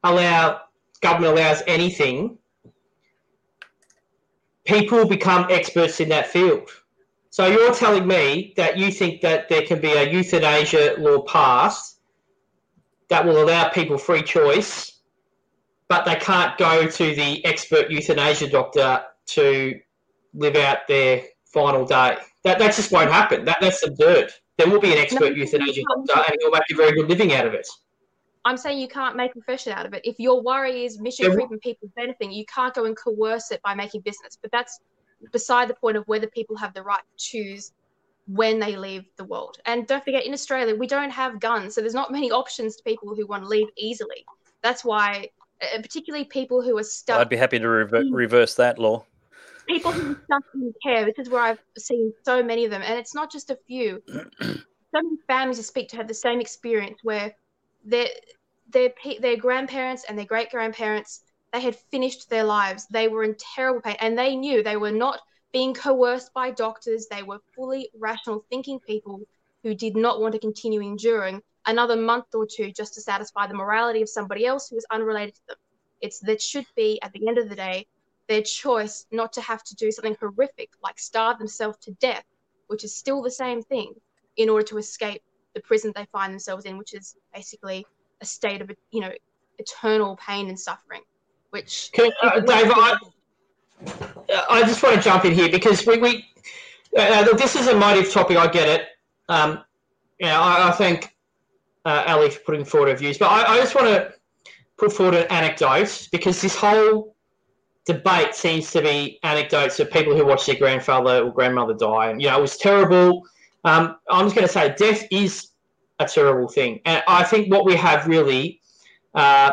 C: allow government allows anything, people become experts in that field. So you're telling me that you think that there can be a euthanasia law passed that will allow people free choice but they can't go to the expert euthanasia doctor to live out their final day. That, that just won't happen. That, that's absurd. There will be an expert
B: No,
C: euthanasia doctor, and he'll make a very good living out of it.
B: I'm saying you can't make a profession out of it. If your worry is mistreating people benefiting, you can't go and coerce it by making business. But that's beside the point of whether people have the right to choose when they leave the world. And don't forget, in Australia, we don't have guns, so there's not many options to people who want to leave easily. That's why, uh, particularly people who are stuck
A: I'd be happy to rever- reverse that law.
B: people who are stuck in care. This is where I've seen so many of them, and it's not just a few. so many families I speak to have the same experience where their their their grandparents and their great grandparents they had finished their lives. They were in terrible pain, and they knew they were not being coerced by doctors. They were fully rational thinking people who did not want to continue enduring another month or two just to satisfy the morality of somebody else who was unrelated to them. It's that should be at the end of the day their choice not to have to do something horrific like starve themselves to death, which is still the same thing, in order to escape the prison they find themselves in, which is basically a state of you know eternal pain and suffering. Which
C: Can, uh, Dave, I, I just want to jump in here because we, we uh, this is a motive topic. I get it. Um, you know, I, I thank uh, Ali for putting forward her views, but I, I just want to put forward an anecdote because this whole debate seems to be anecdotes of people who watched their grandfather or grandmother die, and you know, it was terrible. Um, I'm just going to say, death is a terrible thing, and I think what we have really uh,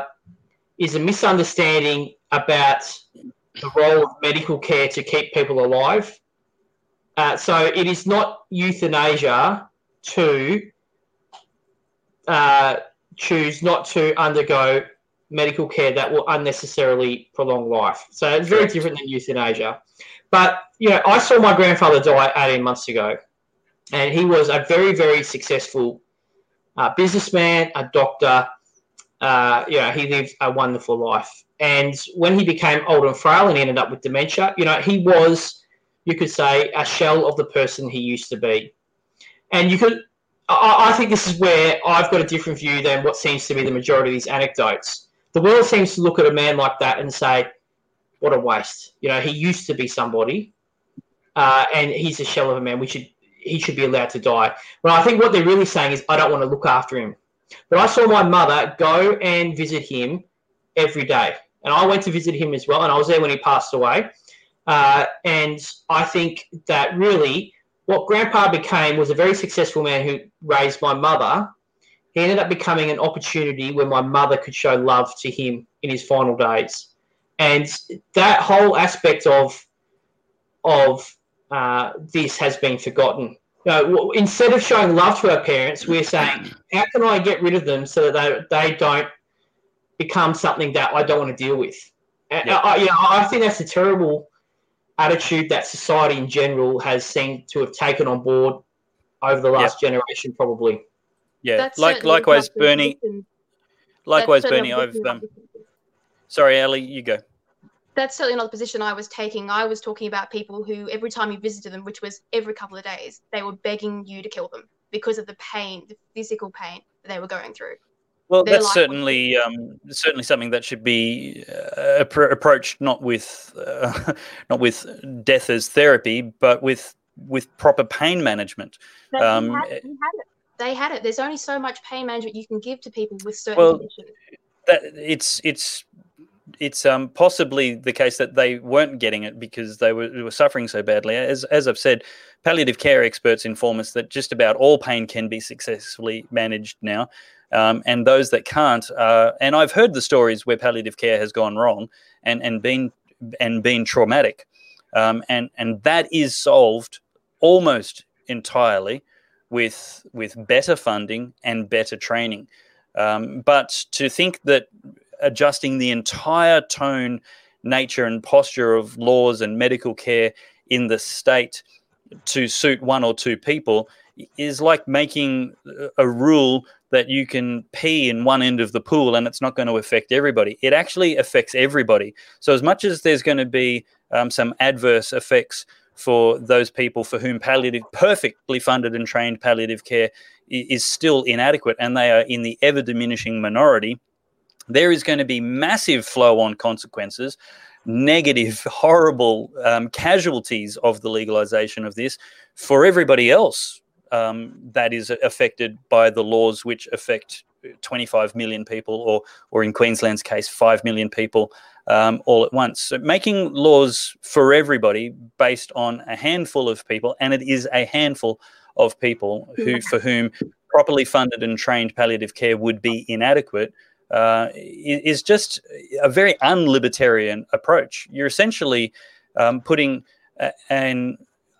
C: is a misunderstanding about the role of medical care to keep people alive. Uh, so it is not euthanasia to uh, choose not to undergo medical care that will unnecessarily prolong life. So it's very different than euthanasia. But you know, I saw my grandfather die 18 months ago, and he was a very, very successful uh, businessman, a doctor. Uh, you know, he lived a wonderful life. And when he became old and frail and ended up with dementia, you know, he was, you could say, a shell of the person he used to be. And you could, I, I think this is where I've got a different view than what seems to be the majority of these anecdotes. The world seems to look at a man like that and say, what a waste. You know, he used to be somebody, uh, and he's a shell of a man. We should, he should be allowed to die. But I think what they're really saying is, I don't want to look after him. But I saw my mother go and visit him every day. And I went to visit him as well. And I was there when he passed away. Uh, and I think that really what Grandpa became was a very successful man who raised my mother. He ended up becoming an opportunity where my mother could show love to him in his final days. And that whole aspect of, of uh, this has been forgotten. Instead of showing love to our parents, we're saying, how can I get rid of them so that they, they don't become something that I don't want to deal with? And
A: Yeah.
C: I, you know, I think that's a terrible attitude that society in general has seemed to have taken on board over the last generation, probably.
A: Yeah,
B: that's
A: like likewise,
B: not
A: Bernie.
B: position-
A: Likewise,
B: that's
A: Bernie.
B: not the
A: I've
B: position
A: um, sorry, Ali, you go.
B: that's certainly not the position I was taking. I was talking about people who, every time you visited them, which was every couple of days, they were begging you to kill them because of the pain, the physical pain that they were going through.
A: Well, that's
B: was
A: certainly um, certainly something that should be uh, appro- approached not with uh, not with death as therapy, but with with proper pain management. Um,
B: had it. They had it. There's only so much pain management you can give to people with certain
A: Well,
B: conditions.
A: That it's it's it's um, possibly the case that they weren't getting it because they were, they were suffering so badly. As as I've said, palliative care experts inform us that just about all pain can be successfully managed now. Um, and those that can't, uh, and I've heard the stories where palliative care has gone wrong and, and been and been traumatic, um, and and that is solved almost entirely with with better funding and better training. Um, but to think that adjusting the entire tone, nature, and posture of laws and medical care in the state to suit one or two people is like making a rule that you can pee in one end of the pool and it's not going to affect everybody. It actually affects everybody. So, as much as there's going to be um, some adverse effects for those people for whom palliative, perfectly funded and trained palliative care is still inadequate and they are in the ever diminishing minority, there is going to be massive flow on consequences, negative, horrible um, casualties of the legalization of this for everybody else um, that is affected by the laws which affect 25 million people, or, or in Queensland's case, 5 million people um, all at once. So making laws for everybody based on a handful of people, and it is a handful of people who, for whom properly funded and trained palliative care would be inadequate, uh, is just a very unlibertarian approach. You're essentially um, putting a, an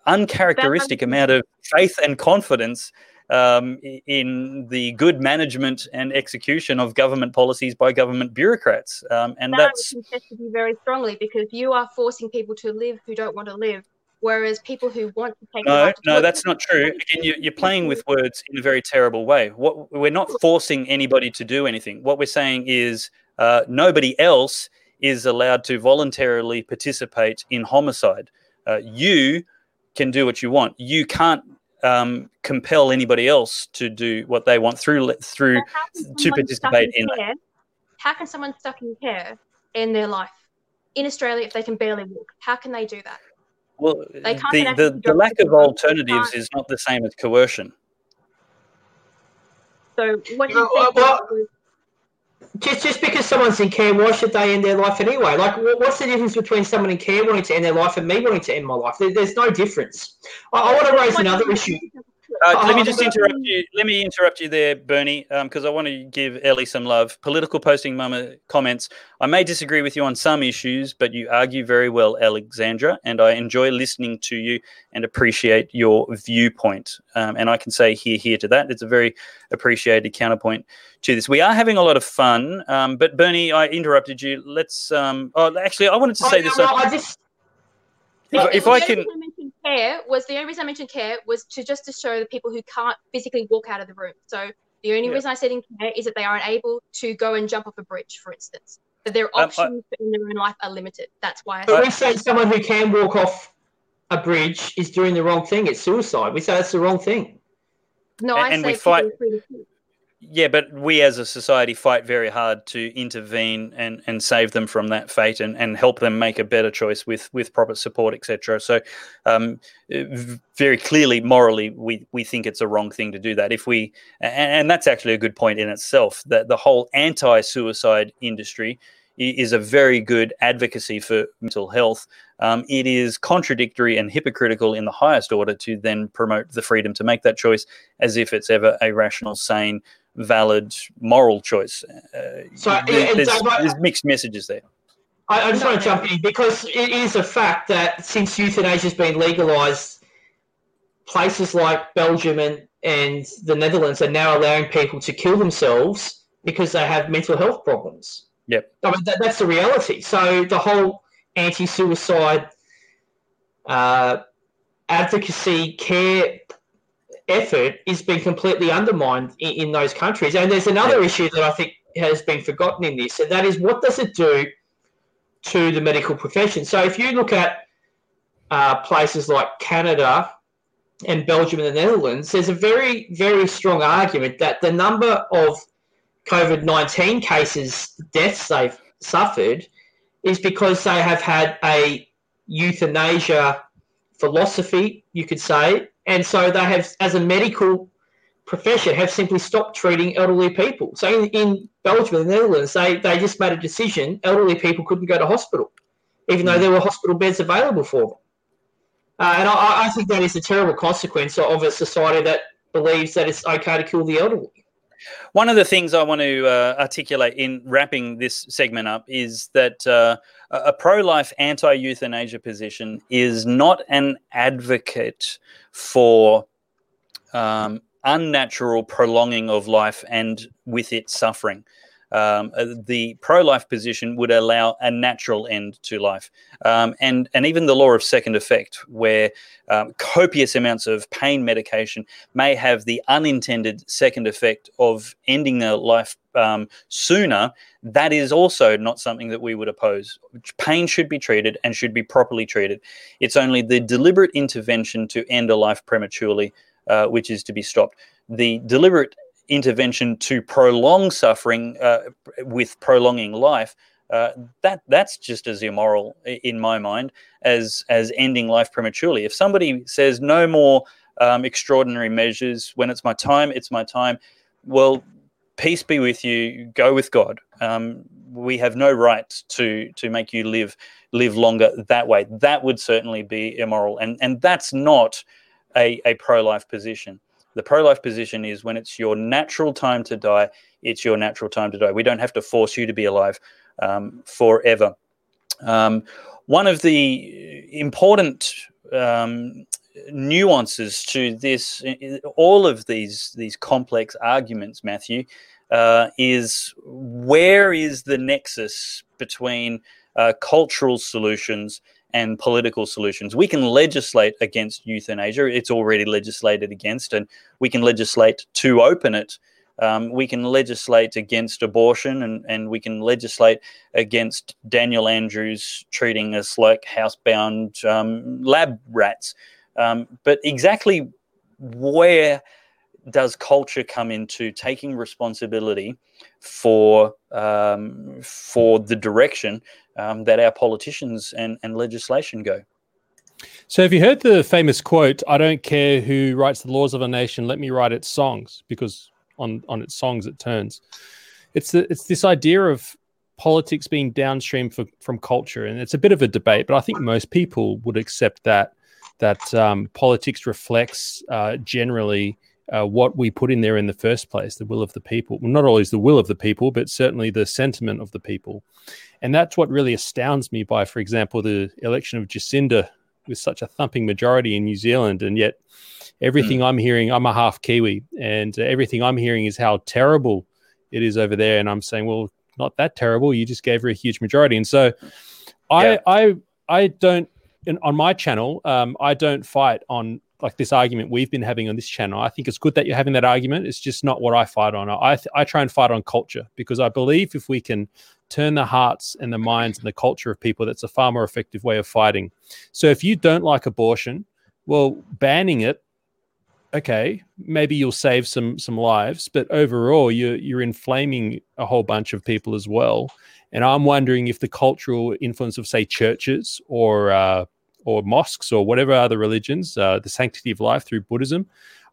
A: uncharacteristic amount of faith and confidence um, in the good management and execution of government policies by government bureaucrats. Um, and
B: that
A: that's
B: contested you very strongly because you are forcing people to live who don't want to live. Whereas people who want to take
A: no, no, that's not true. Again, you, you're playing with words in a very terrible way. What we're not forcing anybody to do anything. What we're saying is uh, nobody else is allowed to voluntarily participate in homicide. Uh, you can do what you want. You can't um, compel anybody else to do what they want through through to participate in, in
B: care, How can someone stuck in care end their life in Australia if they can barely walk? How can they do that?
A: Well, they the, the, the lack of alternatives is not the same as coercion.
B: So what do you uh, well,
C: just just because someone's in care, why should they end their life anyway? Like, what's the difference between someone in care wanting to end their life and me wanting to end my life? there's no difference. I, I want to raise another issue.
A: Uh, let me just interrupt you. Let me interrupt you there, Bernie, because um, I want to give Ellie some love. Political posting mama comments. I may disagree with you on some issues, but you argue very well, Alexandra, and I enjoy listening to you and appreciate your viewpoint. Um, and I can say here, here to that. It's a very appreciated counterpoint to this. We are having a lot of fun, um, but Bernie, I interrupted you. Let's. Um, oh, actually, I wanted to say
C: oh,
A: this.
C: No, I just.
A: If, if I can
B: care was the only reason I mentioned care was to just to show the people who can't physically walk out of the room. So the only yeah. reason I said in care is that they are unable to go and jump off a bridge, for instance. That their options um, I, in their own life are limited. That's why. I
C: but we say someone who can walk off a bridge is doing the wrong thing. It's suicide. We say that's the wrong thing.
B: No, and, I
A: and
B: say
A: we fight. Yeah, but we as a society fight very hard to intervene and, and save them from that fate and, and help them make a better choice with, with proper support, etc. So, um, very clearly, morally, we, we think it's a wrong thing to do that. If we, and, and that's actually a good point in itself, that the whole anti suicide industry is a very good advocacy for mental health. Um, it is contradictory and hypocritical in the highest order to then promote the freedom to make that choice as if it's ever a rational, sane, valid moral choice. Uh, so there's, there's, mixed messages there.
C: I, I just want to jump in because it is a fact that since euthanasia has been legalised, places like Belgium and, and the Netherlands are now allowing people to kill themselves because they have mental health problems.
A: Yep.
C: I mean, that, that's the reality. So the whole anti-suicide uh, advocacy care effort is being completely undermined in, in those countries. And there's another issue that I think has been forgotten in this, and that is what does it do to the medical profession? So if you look at uh, places like Canada and Belgium and the Netherlands, there's a very, very strong argument that the number of COVID 19 cases, deaths they've suffered, is because they have had a euthanasia philosophy, you could say, and so they have, as a medical profession, have simply stopped treating elderly people. So in, in Belgium and the Netherlands, they, they just made a decision elderly people couldn't go to hospital, even though there were hospital beds available for them. Uh, and I, I think that is a terrible consequence of a society that believes that it's okay to kill the elderly.
A: One of the things I want to uh, articulate in wrapping this segment up is that uh, a pro life anti euthanasia position is not an advocate for um, unnatural prolonging of life and with it suffering. Um, uh, the pro-life position would allow a natural end to life, um, and and even the law of second effect, where um, copious amounts of pain medication may have the unintended second effect of ending their life um, sooner. That is also not something that we would oppose. Pain should be treated and should be properly treated. It's only the deliberate intervention to end a life prematurely, uh, which is to be stopped. The deliberate intervention to prolong suffering uh, with prolonging life, uh, that that's just as immoral in my mind as as ending life prematurely. If somebody says no more um, extraordinary measures when it's my time, it's my time. Well, peace be with you. Go with God. Um, we have no right to to make you live live longer that way. That would certainly be immoral, and and that's not a, a pro life position. The pro life position is when it's your natural time to die, it's your natural time to die. We don't have to force you to be alive um, forever. Um, one of the important um, nuances to this, all of these these complex arguments, Matthew, uh, is where is the nexus between uh, cultural solutions and political solutions. We can legislate against euthanasia; it's already legislated against, and we can legislate to open it um, we can legislate against abortion and, and we can legislate against Daniel Andrews treating us like housebound um, lab rats. Um, but exactly where does culture come into taking responsibility for um, for the direction um, that our politicians and, and legislation go?
D: So, have you heard the famous quote, I don't care who writes the laws of a nation, let me write its songs? Because on on its songs it turns. It's the, it's this idea of politics being downstream for, from culture, and it's a bit of a debate, but I think most people would accept that that um, politics reflects uh, generally uh, what we put in there in the first place, the will of the people. Well, not always the will of the people, but certainly the sentiment of the people. And that's what really astounds me by, for example, the election of Jacinda with such a thumping majority in New Zealand. And yet, everything mm. I'm hearing, I'm a half Kiwi, and everything I'm hearing is how terrible it is over there. And I'm saying, well, not that terrible. You just gave her a huge majority. And so, I, I, I don't, in, on my channel, um, I don't fight on like this argument we've been having on this channel. I think it's good that you're having that argument. It's just not what I fight on. I, th- I try and fight on culture because I believe if we can turn the hearts and the minds and the culture of people, that's a far more effective way of fighting. So if you don't like abortion, well, banning it okay, maybe you'll save some some lives, but overall you're you're inflaming a whole bunch of people as well. And I'm wondering if the cultural influence of say churches or uh, or mosques or whatever other religions, uh, the sanctity of life through Buddhism,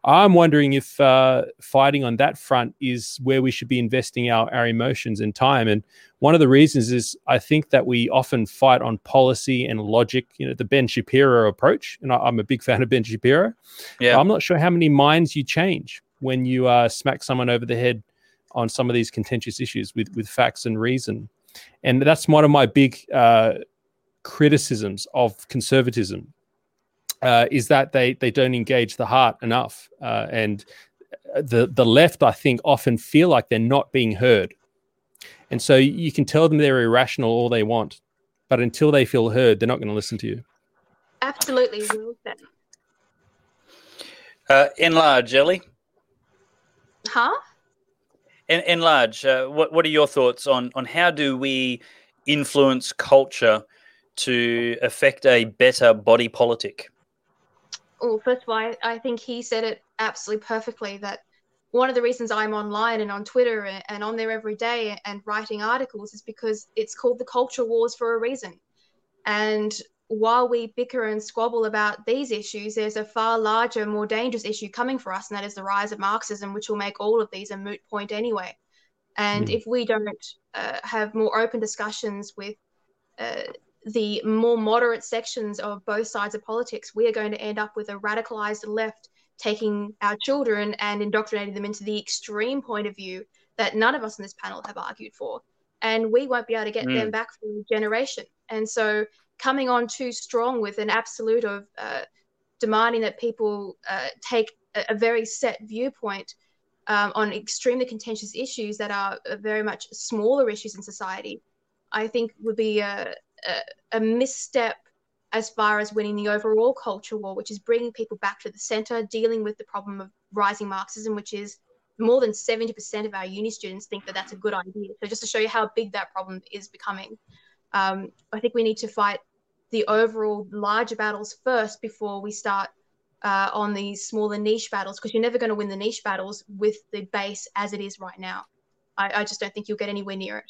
D: I'm wondering if uh, fighting on that front is where we should be investing our, our emotions and time. And one of the reasons is I think that we often fight on policy and logic, you know, the Ben Shapiro approach. And I, am a big fan of Ben Shapiro. Yeah. I'm not sure how many minds you change when you uh, smack someone over the head on some of these contentious issues with, with facts and reason. And that's one of my big uh, criticisms of conservatism uh, is that they they don't engage the heart enough, uh, and the the left I think often feel like they're not being heard, and so you can tell them they're irrational all they want, but until they feel heard, they're not going to listen to you.
B: Absolutely, well said.
A: Uh, enlarge, Ellie.
B: Huh?
A: En- enlarge. Uh, what What are your thoughts on on how do we influence culture to affect a better body politic?
B: well, first of all, I, I think he said it absolutely perfectly that one of the reasons I'm online and on Twitter and on there every day and writing articles is because it's called the culture wars for a reason. And while we bicker and squabble about these issues, there's a far larger, more dangerous issue coming for us, and that is the rise of Marxism, which will make all of these a moot point anyway. And mm. if we don't uh, have more open discussions with uh, the more moderate sections of both sides of politics, we are going to end up with a radicalized left taking our children and indoctrinating them into the extreme point of view that none of us in this panel have argued for. And we won't be able to get mm. them back for a generation. And so coming on too strong with an absolute of uh, demanding that people uh, take a, a, very set viewpoint um, on extremely contentious issues that are very much smaller issues in society, I think would be a, a, misstep as far as winning the overall culture war, which is bringing people back to the center, dealing with the problem of rising Marxism, which is more than 70% of our uni students think that that's a good idea. So, just to show you how big that problem is becoming, um, I think we need to fight the overall larger battles first before we start uh, on these smaller niche battles because you're never going to win the niche battles with the base as it is right now. I, I just don't think you'll get anywhere near it.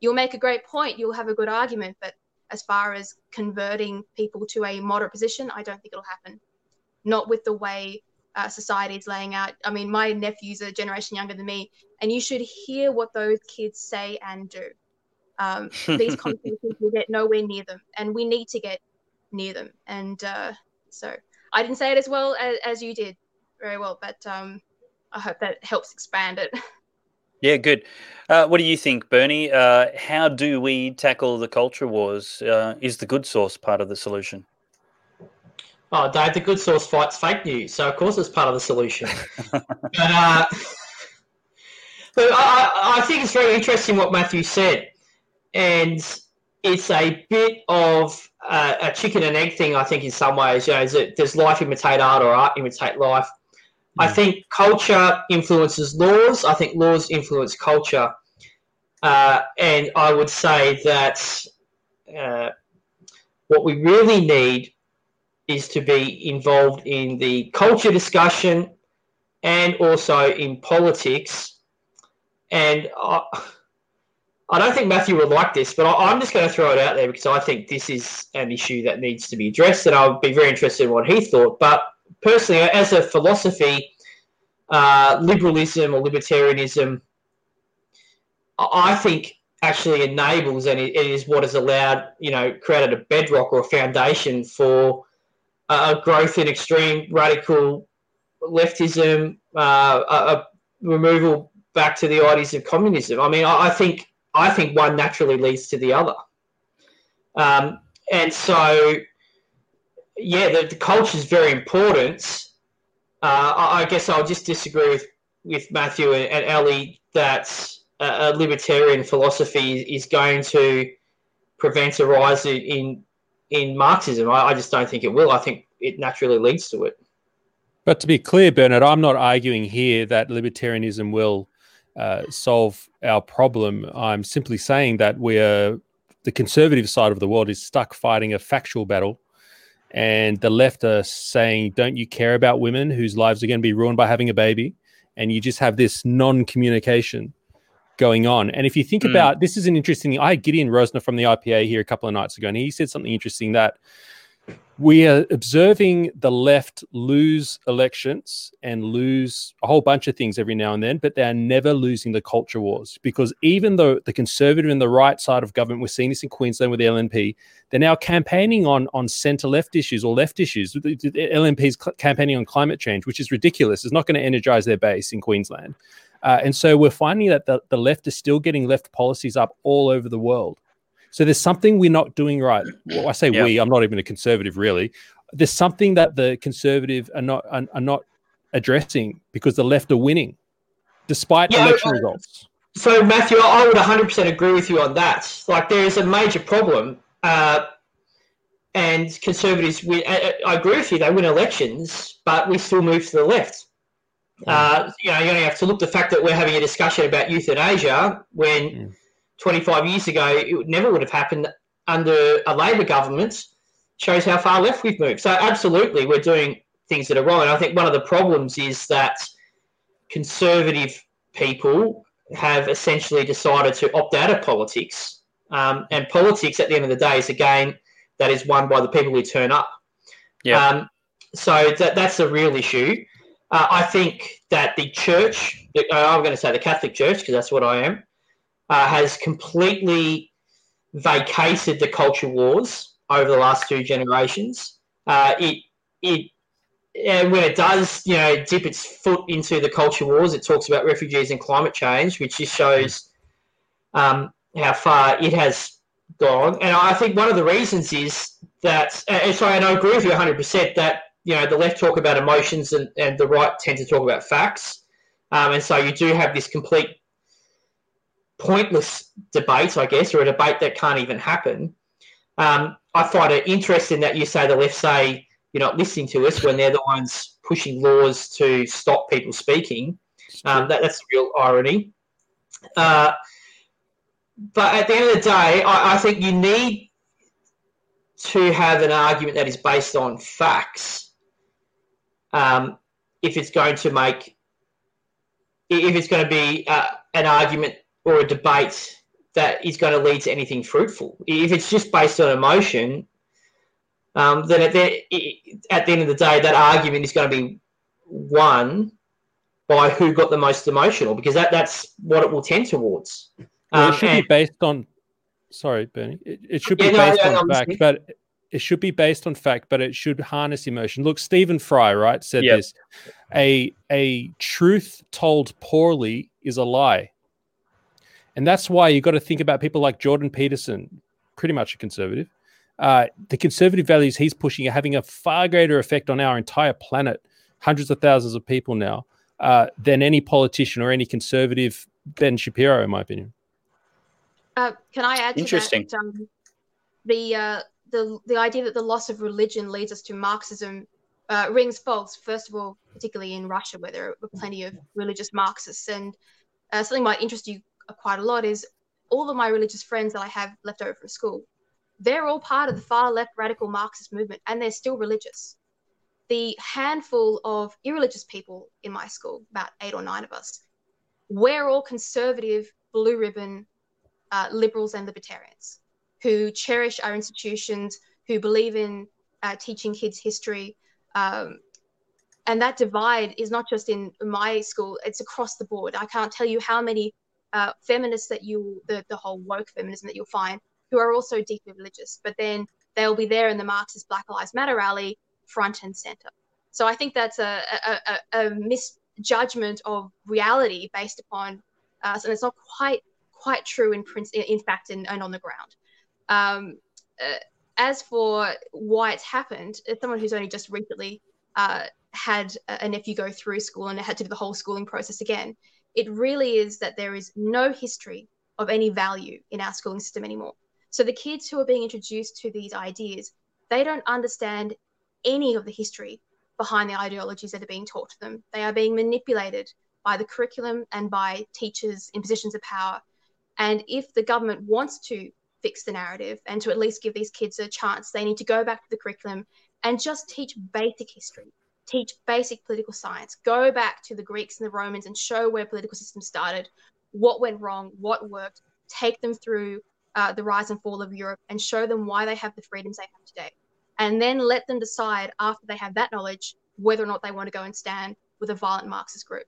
B: You'll make a great point, you'll have a good argument, but as far as converting people to a moderate position, I don't think it'll happen. Not with the way uh, society is laying out. I mean, my nephew's are a generation younger than me, and you should hear what those kids say and do. Um, these conversations will get nowhere near them, and we need to get near them. And uh, so I didn't say it as well as, as you did, very well, but um, I hope that helps expand it.
A: Yeah, good. Uh, what do you think, Bernie? Uh, how do we tackle the culture wars? Uh, is the Good Sauce part of the solution?
C: Oh, Dave, the Good Sauce fights fake news, so of course it's part of the solution. but, uh, but I, I think it's very interesting what Matthew said, and it's a bit of a, a chicken and egg thing. I think in some ways, you know, it, does life imitate art or art imitate life? I think culture influences laws. I think laws influence culture, uh, and I would say that uh, what we really need is to be involved in the culture discussion and also in politics. And I, I don't think Matthew would like this, but I, am just going to throw it out there because I think this is an issue that needs to be addressed, and I'll be very interested in what he thought. But personally, as a philosophy, uh, liberalism or libertarianism, I think actually enables and it is what has allowed, you know, created a bedrock or a foundation for a growth in extreme radical leftism, uh, a, a, removal back to the ideas of communism. I mean, I, I, think I think one naturally leads to the other, um, and so yeah, the, the culture is very important. Uh, I, I, guess I'll just disagree with with Matthew and, and Ellie that a, a libertarian philosophy is going to prevent a rise in in Marxism. I, I, just don't think it will. I think it naturally leads to it.
D: But to be clear, Bernard, I'm not arguing here that libertarianism will uh, solve our problem. I'm simply saying that we're the conservative side of the world is stuck fighting a factual battle, and the left are saying, "Don't you care about women whose lives are going to be ruined by having a baby?" And you just have this non-communication going on. And if you think mm. about this, is an interesting. I had Gideon Rozner from the IPA here a couple of nights ago, and he said something interesting that we are observing the left lose elections and lose a whole bunch of things every now and then, but they are never losing the culture wars because even though the conservative and the right side of government, we're seeing this in Queensland with the LNP, they're now campaigning on on centre left issues or left issues. The, the LNP is campaigning on climate change, which is ridiculous. It's not going to energize their base in Queensland. Uh, and so we're finding that the, the left is still getting left policies up all over the world. So there's something we're not doing right. Well, I say yep. we, I'm not even a conservative really. There's something that the conservative are not are, are not addressing because the left are winning despite yeah, election results.
C: So Matthew, I would 100% agree with you on that. Like there is a major problem. Uh, and conservatives, win, I, I agree with you, they win elections, but we still move to the left. Uh, you know, you only have to look the fact that we're having a discussion about euthanasia when mm. 25 years ago it never would have happened under a Labor government. Shows how far left we've moved. So absolutely, we're doing things that are wrong. And I think one of the problems is that conservative people have essentially decided to opt out of politics. Um, and politics, at the end of the day, is a game that is won by the people who turn up. Yeah. Um, so that, that's a real issue. Uh, I think that the church, uh, I'm going to say the Catholic Church, because that's what I am, uh, has completely vacated the culture wars over the last two generations. Uh, it it and when it does, you know, dip its foot into the culture wars, it talks about refugees and climate change, which just shows um, how far it has gone. And I think one of the reasons is that, and sorry, and I agree with you 100% that you know, the left talk about emotions and, and the right tend to talk about facts. Um, and so you do have this complete pointless debate, I guess, or a debate that can't even happen. Um, I find it interesting that you say the left say you're not listening to us when they're the ones pushing laws to stop people speaking. Um, that, that's real irony. Uh, but at the end of the day, I, I think you need to have an argument that is based on facts um, if it's going to make, if it's going to be uh, an argument or a debate that is going to lead to anything fruitful. If it's just based on emotion, um, then at the, at the end of the day, that argument is going to be won by who got the most emotional because that, that's what it will tend towards.
D: Um, it should and, be based on. Sorry, Bernie. It, it should be yeah, based no, no, on no, fact, but it should be based on fact, but it should harness emotion. Look, Stephen Fry, right, said yep. this: a a truth told poorly is a lie, and that's why you've got to think about people like Jordan Peterson, pretty much a conservative. Uh, the conservative values he's pushing are having a far greater effect on our entire planet, hundreds of thousands of people now, uh, than any politician or any conservative Ben Shapiro, in my opinion.
B: Uh, can I add
A: Interesting.
B: That, um, the uh, the the idea that the loss of religion leads us to Marxism uh, rings false. First of all, particularly in Russia, where there are plenty of religious Marxists, and uh, something might interest you quite a lot is all of my religious friends that I have left over from school. They're all part of the far left radical Marxist movement, and they're still religious. The handful of irreligious people in my school, about eight or nine of us, we're all conservative, blue ribbon uh, liberals and libertarians who cherish our institutions, who believe in uh, teaching kids history. Um, and that divide is not just in my school, it's across the board. I can't tell you how many uh, feminists that you, the, the whole woke feminism that you'll find, who are also deeply religious, but then they'll be there in the Marxist Black Lives Matter rally, front and center. So I think that's a, a, a, a misjudgment of reality based upon us, and it's not quite quite true in, in fact and, and on the ground. Um, uh, as for why it's happened, as someone who's only just recently uh, had a nephew go through school and had to do the whole schooling process again, it really is that there is no history of any value in our schooling system anymore. So the kids who are being introduced to these ideas, they don't understand any of the history behind the ideologies that are being taught to them. They are being manipulated by the curriculum and by teachers in positions of power. And if the government wants to fix the narrative and to at least give these kids a chance. They need to go back to the curriculum and just teach basic history, teach basic political science, go back to the Greeks and the Romans and show where political systems started, what went wrong, what worked, take them through uh, the rise and fall of Europe and show them why they have the freedoms they have today. And then let them decide after they have that knowledge whether or not they want to go and stand with a violent Marxist group.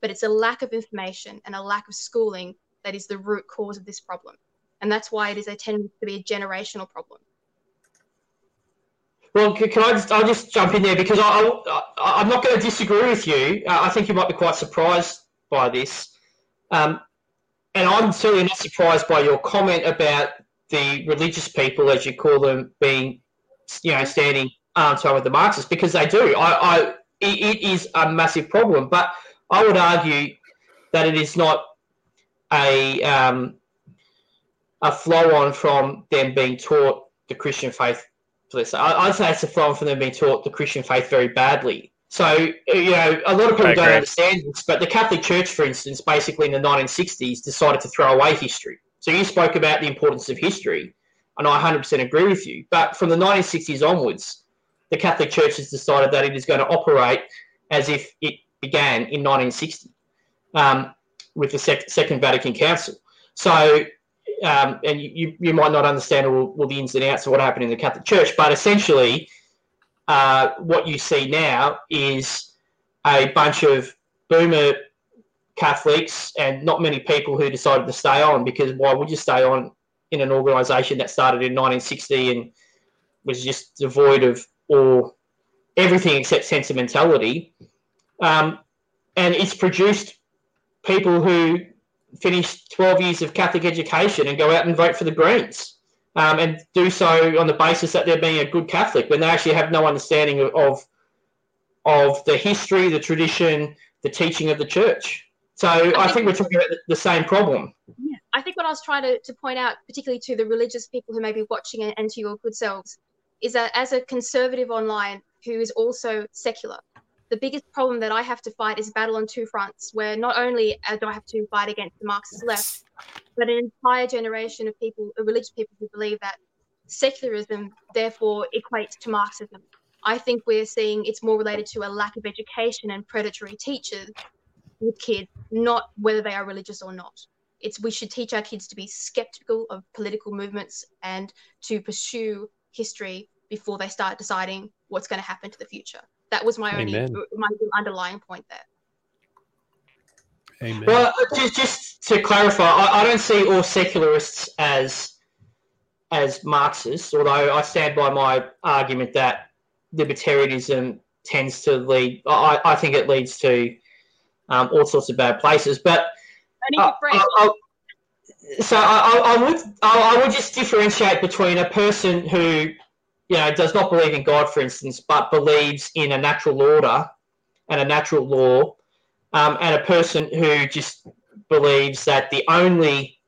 B: But it's a lack of information and a lack of schooling that is the root cause of this problem and that's why it is a tendency to be a generational problem.
C: Well, can, I just I'll just jump in there because I, I am not going to disagree with you. Uh, I think you might be quite surprised by this, um, and I'm certainly not surprised by your comment about the religious people, as you call them, being you know standing arm to arm with the Marxists because they do. I, I it is a massive problem, but I would argue that it is not a um, a flow on from them being taught the Christian faith. I'd say it's a on from them being taught the Christian faith very badly. So, you know, a lot of people don't understand this, but the Catholic Church, for instance, basically in the 1960s decided to throw away history. So you spoke about the importance of history, and I 100% agree with you. But from the 1960s onwards, the Catholic Church has decided that it is going to operate as if it began in 1960 um, with the Sec- Second Vatican Council. So um, and you, you might not understand all, all, the ins and outs of what happened in the Catholic Church, but essentially, uh, what you see now is a bunch of boomer Catholics and not many people who decided to stay on because why would you stay on in an organisation that started in 1960 and was just devoid of all everything except sentimentality? Um, and it's produced people who finish 12 years of Catholic education and go out and vote for the Greens um, and do so on the basis that they're being a good Catholic when they actually have no understanding of, of, of the history, the tradition, the teaching of the church. So I, I think, we're talking about the same problem.
B: Yeah, I think what I was trying to, to point out, particularly to the religious people who may be watching and to your good selves, is that as a conservative online who is also secular, the biggest problem that I have to fight is a battle on two fronts, where not only uh, do I have to fight against the Marxist left, but an entire generation of people, uh, religious people who believe that secularism therefore equates to Marxism. I think we're seeing it's more related to a lack of education and predatory teachers with kids, not whether they are religious or not. It's we should teach our kids to be skeptical of political movements and to pursue history before they start deciding what's going to happen to the future. That was my
D: Amen.
B: only my underlying point there.
D: Amen.
C: Well, just, just to clarify, I, I don't see all secularists as as Marxists, although I stand by my argument that libertarianism tends to lead. I, I think it leads to um, all sorts of bad places. But
B: Only
C: uh, I- I- so I, I, I would I, I would just differentiate between a person who you know does not believe in God, for instance, but believes in a natural order and a natural law, um, and a person who just believes that the only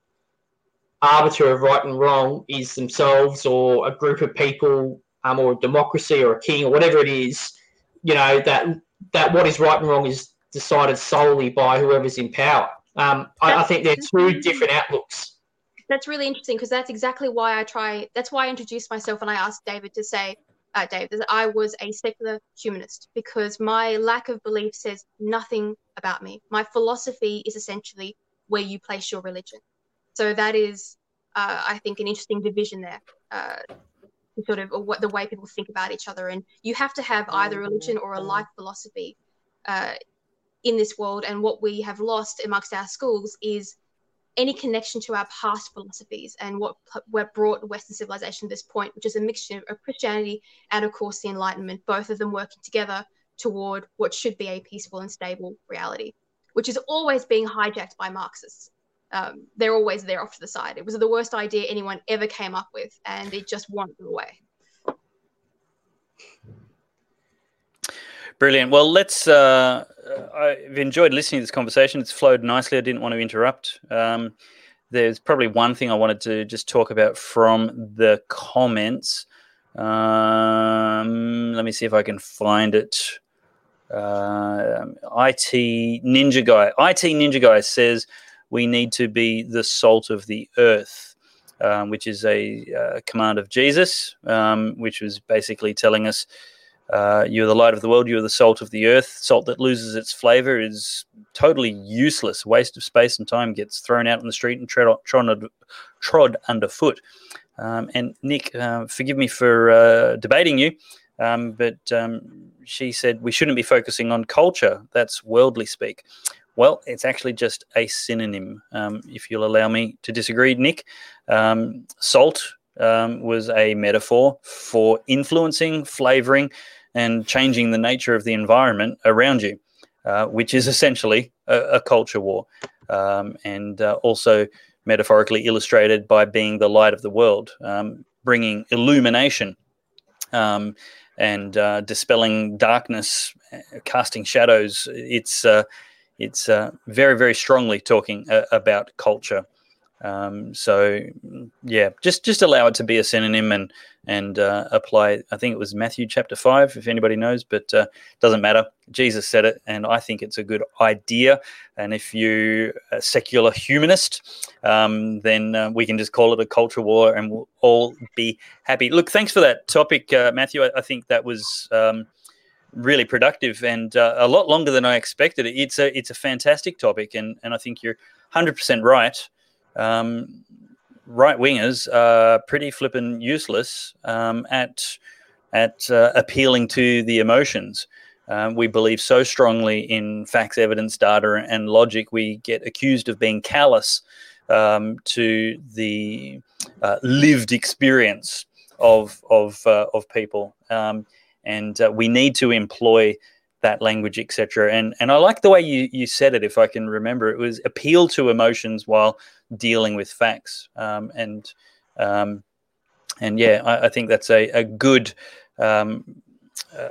C: arbiter of right and wrong is themselves or a group of people um, or a democracy or a king or whatever it is you know that that what is right and wrong is decided solely by whoever's in power. Um, I, I think they're two different outlooks
B: that's really interesting because that's exactly why I try. That's why I introduced myself and I asked David to say, uh, Dave, that I was a secular humanist because my lack of belief says nothing about me. My philosophy is essentially where you place your religion. So that is, uh, I think, an interesting division there. Uh, sort of what the way people think about each other, and you have to have either religion or a life philosophy uh, in this world. And what we have lost amongst our schools is any connection to our past philosophies and what what brought Western civilization to this point, which is a mixture of Christianity and, of course, the Enlightenment, both of them working together toward what should be a peaceful and stable reality, which is always being hijacked by Marxists. Um, they're always there off to the side. It was the worst idea anyone ever came up with, and it just wandered away.
A: Brilliant. Well, let's. Uh, I've enjoyed listening to this conversation. It's flowed nicely. I didn't want to interrupt. Um, there's probably one thing I wanted to just talk about from the comments. Um, let me see if I can find it. Uh, IT Ninja Guy. IT Ninja Guy says we need to be the salt of the earth, um, which is a uh, command of Jesus, um, which was basically telling us uh, you're the light of the world. You're the salt of the earth. Salt that loses its flavor is totally useless. Waste of space and time gets thrown out on the street and trod, trod, underfoot. Um, and Nick, uh, forgive me for uh, debating you, um, but um, she said we shouldn't be focusing on culture. That's worldly speak. Well, it's actually just a synonym. Um, if you'll allow me to disagree, Nick, um, salt um, was a metaphor for influencing, flavoring, and changing the nature of the environment around you, uh, which is essentially a, a culture war, um, and uh, also metaphorically illustrated by being the light of the world, um, bringing illumination um, and uh, dispelling darkness, casting shadows. It's uh, it's uh, very very strongly talking uh, about culture. Um, so yeah, just just allow it to be a synonym and and uh, apply. I think it was Matthew chapter five, if anybody knows, but uh, doesn't matter. Jesus said it, and I think it's a good idea. And if you're a secular humanist, um, then uh, we can just call it a culture war, and we'll all be happy. Look, thanks for that topic, uh, Matthew. I, I, think that was. Um, really productive and uh, a lot longer than I expected. It's a it's a fantastic topic, and and I think you're 100% right um, right wingers are pretty flippin' useless um, at at uh, appealing to the emotions. Um, we believe so strongly in facts, evidence, data, and logic. We get accused of being callous um, to the uh, lived experience of of uh, of people, um, and uh, we need to employ that language, etc. And and I like the way you you said it. If I can remember, it was appeal to emotions while dealing with facts. Um, and um, and yeah, I, I, think that's a a good um,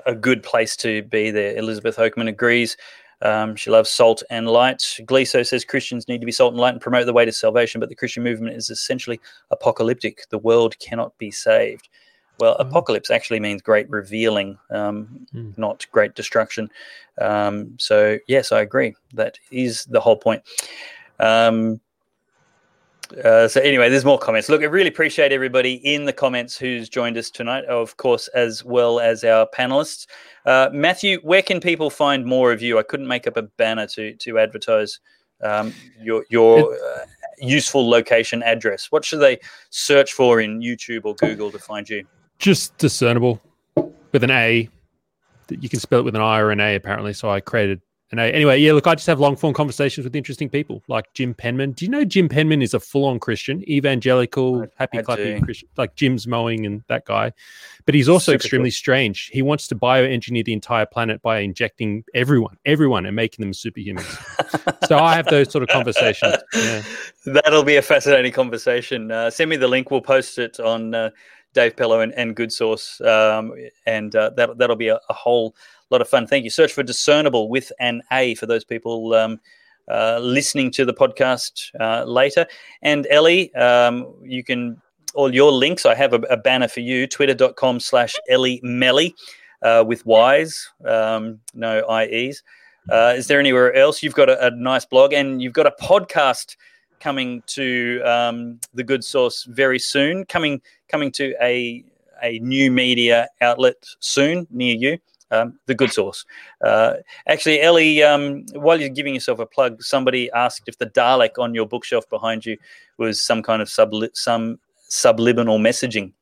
A: a good place to be there. Elizabeth Oakman agrees. Um, she loves salt and light. Gliso says Christians need to be salt and light and promote the way to salvation, but the Christian movement is essentially apocalyptic. The world cannot be saved. Well, mm-hmm. apocalypse actually means great revealing, um, mm. not great destruction. Um, so, yes, I agree. That is the whole point. Um, Uh, so anyway, there's more comments. Look, I really appreciate everybody in the comments who's joined us tonight, of course, as well as our panelists. Uh, Matthew, where can people find more of you? I couldn't make up a banner to to advertise um, your your uh, useful location address. What should they search for in YouTube or Google to find you?
D: Just discernible with an A. You can spell it with an I or an A apparently. So I created an A. anyway, yeah, look, I just have long form conversations with interesting people like Jim Penman. Do you know Jim Penman is a full on Christian, evangelical, happy clappy Christian, like Jim's mowing and that guy. But he's also Super extremely cool. strange. He wants to bioengineer the entire planet by injecting everyone, everyone, and making them superhumans. so I have those sort of conversations. Yeah.
A: That'll be a fascinating conversation. Uh, send me the link. We'll post it on. Uh, Dave Pellowe and, and Good Sauce, um, and uh, that that'll be a, a, whole lot of fun. Thank you. Search for Discernible with an A for those people um, uh, listening to the podcast uh, later. And Ellie, um, you can all your links. I have a, a banner for you: twitter.com slash Elly Melly uh, with Y's, um, no IEs. Uh, is there anywhere else? You've got a, a nice blog and you've got a podcast coming to um, the Good Sauce very soon. Coming coming to a a new media outlet soon near you. Um, the Good Sauce. Uh, actually, Ellie, um, while you're giving yourself a plug, somebody asked if the Dalek on your bookshelf behind you was some kind of subli- some subliminal messaging.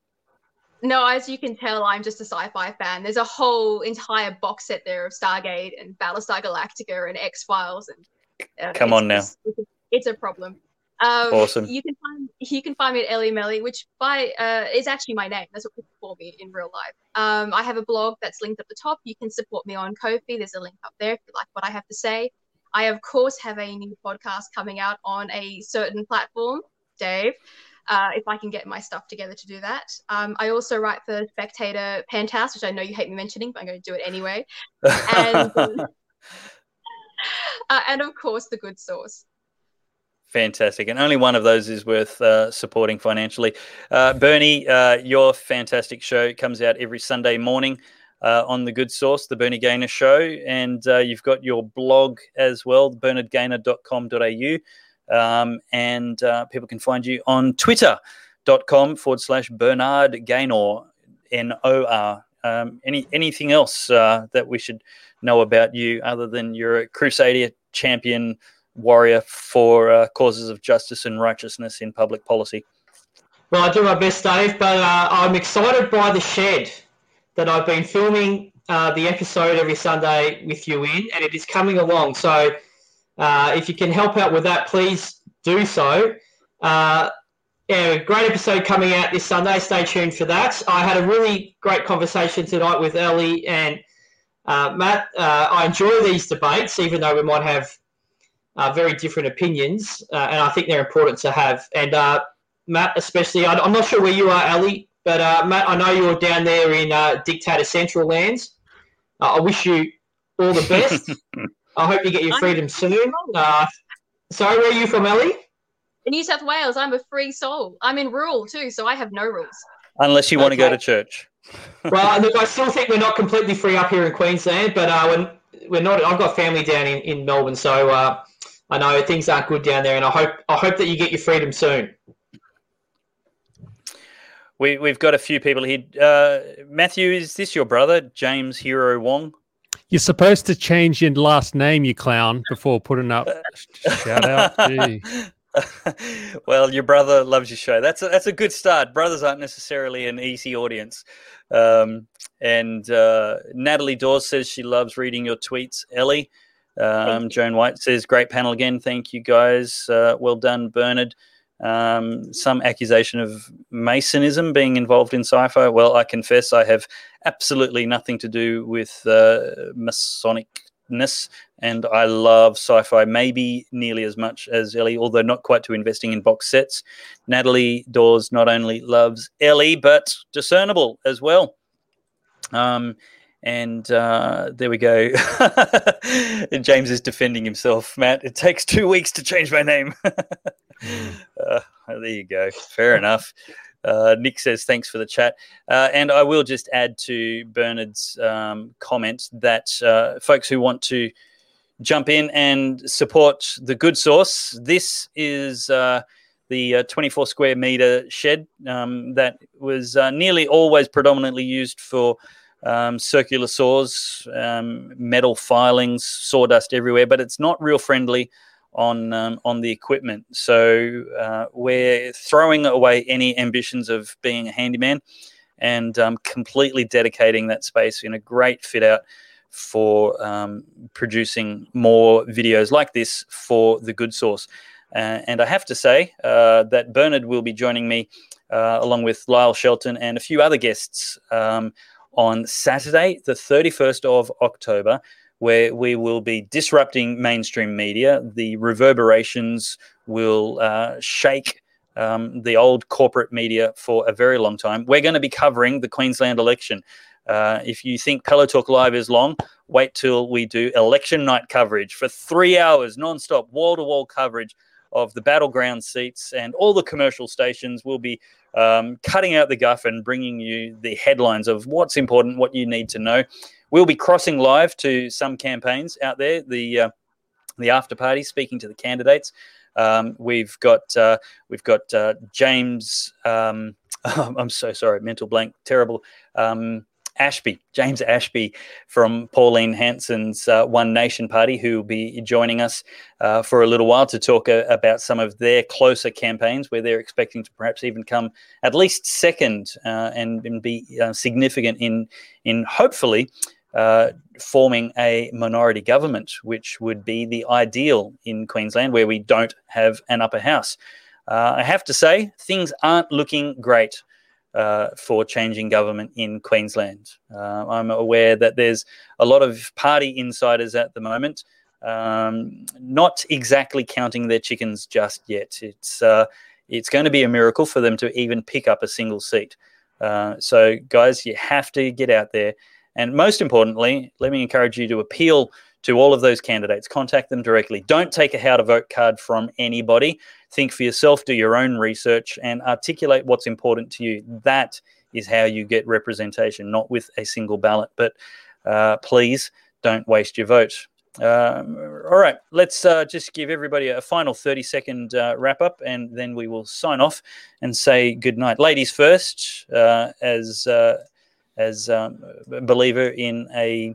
B: No, as you can tell, I'm just a sci-fi fan. There's a whole entire box set there of Stargate and Battlestar Galactica and X Files, and
A: uh, come on now,
B: it's, it's, a problem. Um, awesome. You can find you can find me at Elly Melly, which by uh, is actually my name. That's what people call me in real life. Um, I have a blog that's linked at the top. You can support me on Ko-fi. There's a link up there if you like what I have to say. I of course have a new podcast coming out on a certain platform, Dave. Uh, if I can get my stuff together to do that. Um, I also write for Spectator Penthouse, which I know you hate me mentioning, but I'm going to do it anyway. And, uh, and of course, The Good Sauce.
A: Fantastic. And only one of those is worth uh, supporting financially. Uh, Bernie, uh, your fantastic show comes out every Sunday morning uh, on The Good Sauce, The Bernie Gaynor Show. And uh, you've got your blog as well, bernardgaynor.com.au. Um, and uh, people can find you on twitter.com forward slash Bernard Gaynor, N O R. Um, any, anything else that we should know about you other than you're a Crusader champion? Warrior for uh, causes of justice and righteousness in public policy.
C: Well, I do my best, Dave, but uh, I'm excited by the shed that I've been filming uh, the episode every Sunday with you in, and it is coming along. So uh, if you can help out with that, please do so. Uh, yeah, great episode coming out this Sunday. Stay tuned for that. I had a really great conversation tonight with Ellie and uh, Matt. I enjoy these debates, even though we might have uh, very different opinions, uh, and I think they're important to have. And uh, Matt, especially, I, am not sure where you are, Ali, but uh, Matt, I know you're down there in uh, Dictator Central lands. Uh, I wish you all the best. I hope you get your freedom soon. sorry, where are you from, Ali?
B: In New South Wales, I'm a free soul. I'm in rural too, so I have no rules.
A: Unless you want okay. to go to church.
C: well, look, I still think we're not completely free up here in Queensland, but uh, we're, we're not. I've got family down in, in Melbourne, so uh, I know things aren't good down there, and I hope I hope that you get your freedom soon.
A: We we've got a few people here. Uh, Matthew, is this your brother, James Hero Wong?
D: You're supposed to change your last name, you clown, before putting up. Shout out.
A: well, your brother loves your show. That's a, that's a good start. Brothers aren't necessarily an easy audience. Um, and uh, Natalie Dawes says she loves reading your tweets. Ellie, um, Joan White says, "Great panel again. Thank you guys. Uh, well done, Bernard." Um, some accusation of Masonism being involved in sci-fi. Well, I confess I have absolutely nothing to do with uh, Masonicness, and I love sci-fi maybe nearly as much as Ellie, although not quite to investing in box sets. Natalie Dawes not only loves Ellie, but discernible as well. Um, and uh, there we go. James is defending himself. Matt, it takes two weeks to change my name. mm. uh, there you go. Fair enough. Uh, Nick says thanks for the chat, uh, and I will just add to Bernard's um, comment that uh, folks who want to jump in and support the Good Sauce, this is uh, the uh, 24 square meter shed um, that was uh, nearly always predominantly used for um, circular saws, um, metal filings, sawdust everywhere, but it's not real friendly on um, on the equipment. So uh, we're throwing away any ambitions of being a handyman and um, completely dedicating that space in a great fit out for um, producing more videos like this for the Good Sauce. Uh, and I have to say uh, that Bernard will be joining me uh, along with Lyle Shelton and a few other guests um, on Saturday, the 31st of October, where we will be disrupting mainstream media. The reverberations will uh, shake um, the old corporate media for a very long time. We're going to be covering the Queensland election. Uh, if you think Pellowe Talk Live is long, wait till we do election night coverage for three hours, non-stop, wall-to-wall coverage of the battleground seats and all the commercial stations will be um, cutting out the guff and bringing you the headlines of what's important, what you need to know. We'll be crossing live to some campaigns out there, the uh, the after party, speaking to the candidates. Um, we've got uh, we've got uh, James. Um, I'm so sorry, mental blank, terrible. Um, Ashby, James Ashby from Pauline Hanson's uh, One Nation Party, who will be joining us uh, for a little while to talk uh, about some of their closer campaigns where they're expecting to perhaps even come at least second uh, and, and, be uh, significant in, in hopefully forming a minority government, which would be the ideal in Queensland where we don't have an upper house. I have to say, things aren't looking great uh, for changing government in Queensland. Uh, I'm aware that there's a lot of party insiders at the moment, um, not exactly counting their chickens just yet. It's uh, it's going to be a miracle for them to even pick up a single seat. Uh, so, guys, you have to get out there, and most importantly, let me encourage you to appeal to all of those candidates. Contact them directly. Don't take a how to vote card from anybody. Think for yourself, do your own research, and articulate what's important to you. That is how you get representation, not with a single ballot. But uh, please don't waste your vote. Um, all right, let's uh, just give everybody a final 30 second uh, wrap up and then we will sign off and say good night. Ladies first, uh, as, uh, as um, a believer in a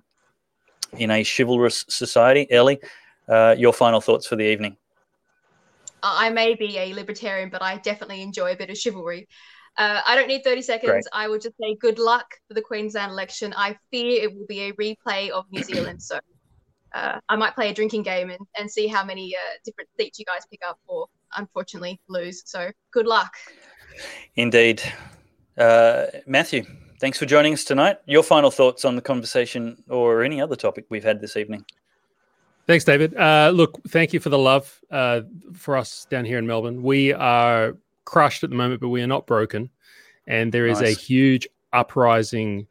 A: in a chivalrous society. Ellie, uh, your final thoughts for the evening?
B: I may be a libertarian, but I definitely enjoy a bit of chivalry. Uh, I don't need 30 seconds. Great. I will just say good luck for the Queensland election. I fear it will be a replay of New Zealand. So uh, I might play a drinking game and, and see how many uh, different seats you guys pick up or unfortunately lose. So good luck.
A: Indeed. Uh, Matthew thanks for joining us tonight. Your final thoughts on the conversation or any other topic we've had this evening?
D: Thanks, David. Uh, look, thank you for the love uh, for us down here in Melbourne. We are crushed at the moment, but we are not broken. And there is nice. a huge uprising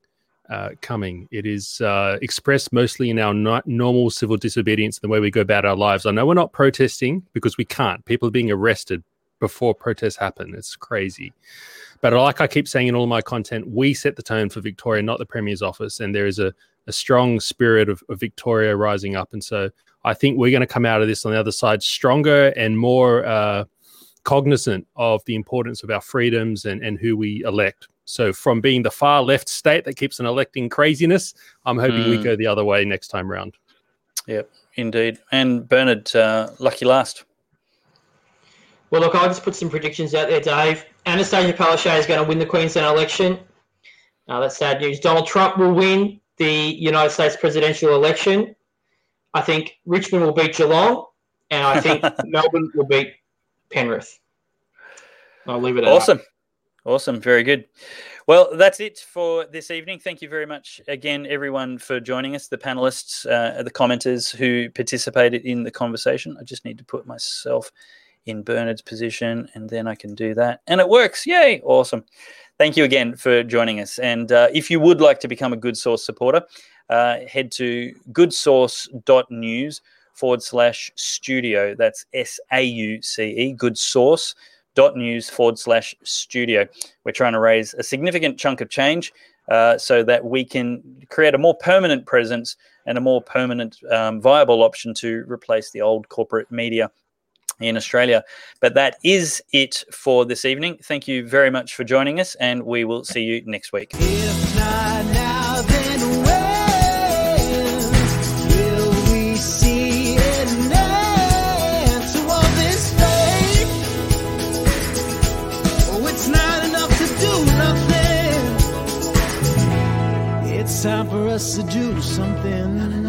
D: uh, coming. It is uh, expressed mostly in our normal civil disobedience, the way we go about our lives. I know we're not protesting because we can't. People are being arrested before protests happen. It's crazy. But like I keep saying in all my content, we set the tone for Victoria, not the Premier's office. And there is a, a strong spirit of, of Victoria rising up. And so I think we're going to come out of this on the other side stronger and more uh, cognizant of the importance of our freedoms and, and who we elect. So from being the far left state that keeps on electing craziness, I'm hoping mm. we go the other way next time round.
A: Yep, indeed. And Bernard, uh, lucky last.
C: Well, look, I'll just put some predictions out there, Dave. Annastacia Palaszczuk is going to win the Queensland election. Uh, that's sad news. Donald Trump will win the United States presidential election. I think Richmond will beat Geelong, and I think Melbourne will beat Penrith. I'll leave it at
A: awesome. Awesome. Very good. Well, that's it for this evening. Thank you very much again, everyone, for joining us, the panelists, uh, the commenters who participated in the conversation. I just need to put myself in Bernard's position, and then I can do that. And it works. Yay. Awesome. Thank you again for joining us. And uh, if you would like to become a Good Sauce supporter, uh, head to goodsauce.news forward slash studio. That's S A U C E, good sauce dot news forward slash studio. We're trying to raise a significant chunk of change uh, so that we can create a more permanent presence and a more permanent, um, viable option to replace the old corporate media
G: in Australia. But that is it for this evening. Thank you very much for joining us, and we will see you next week.
H: Time for us to do something.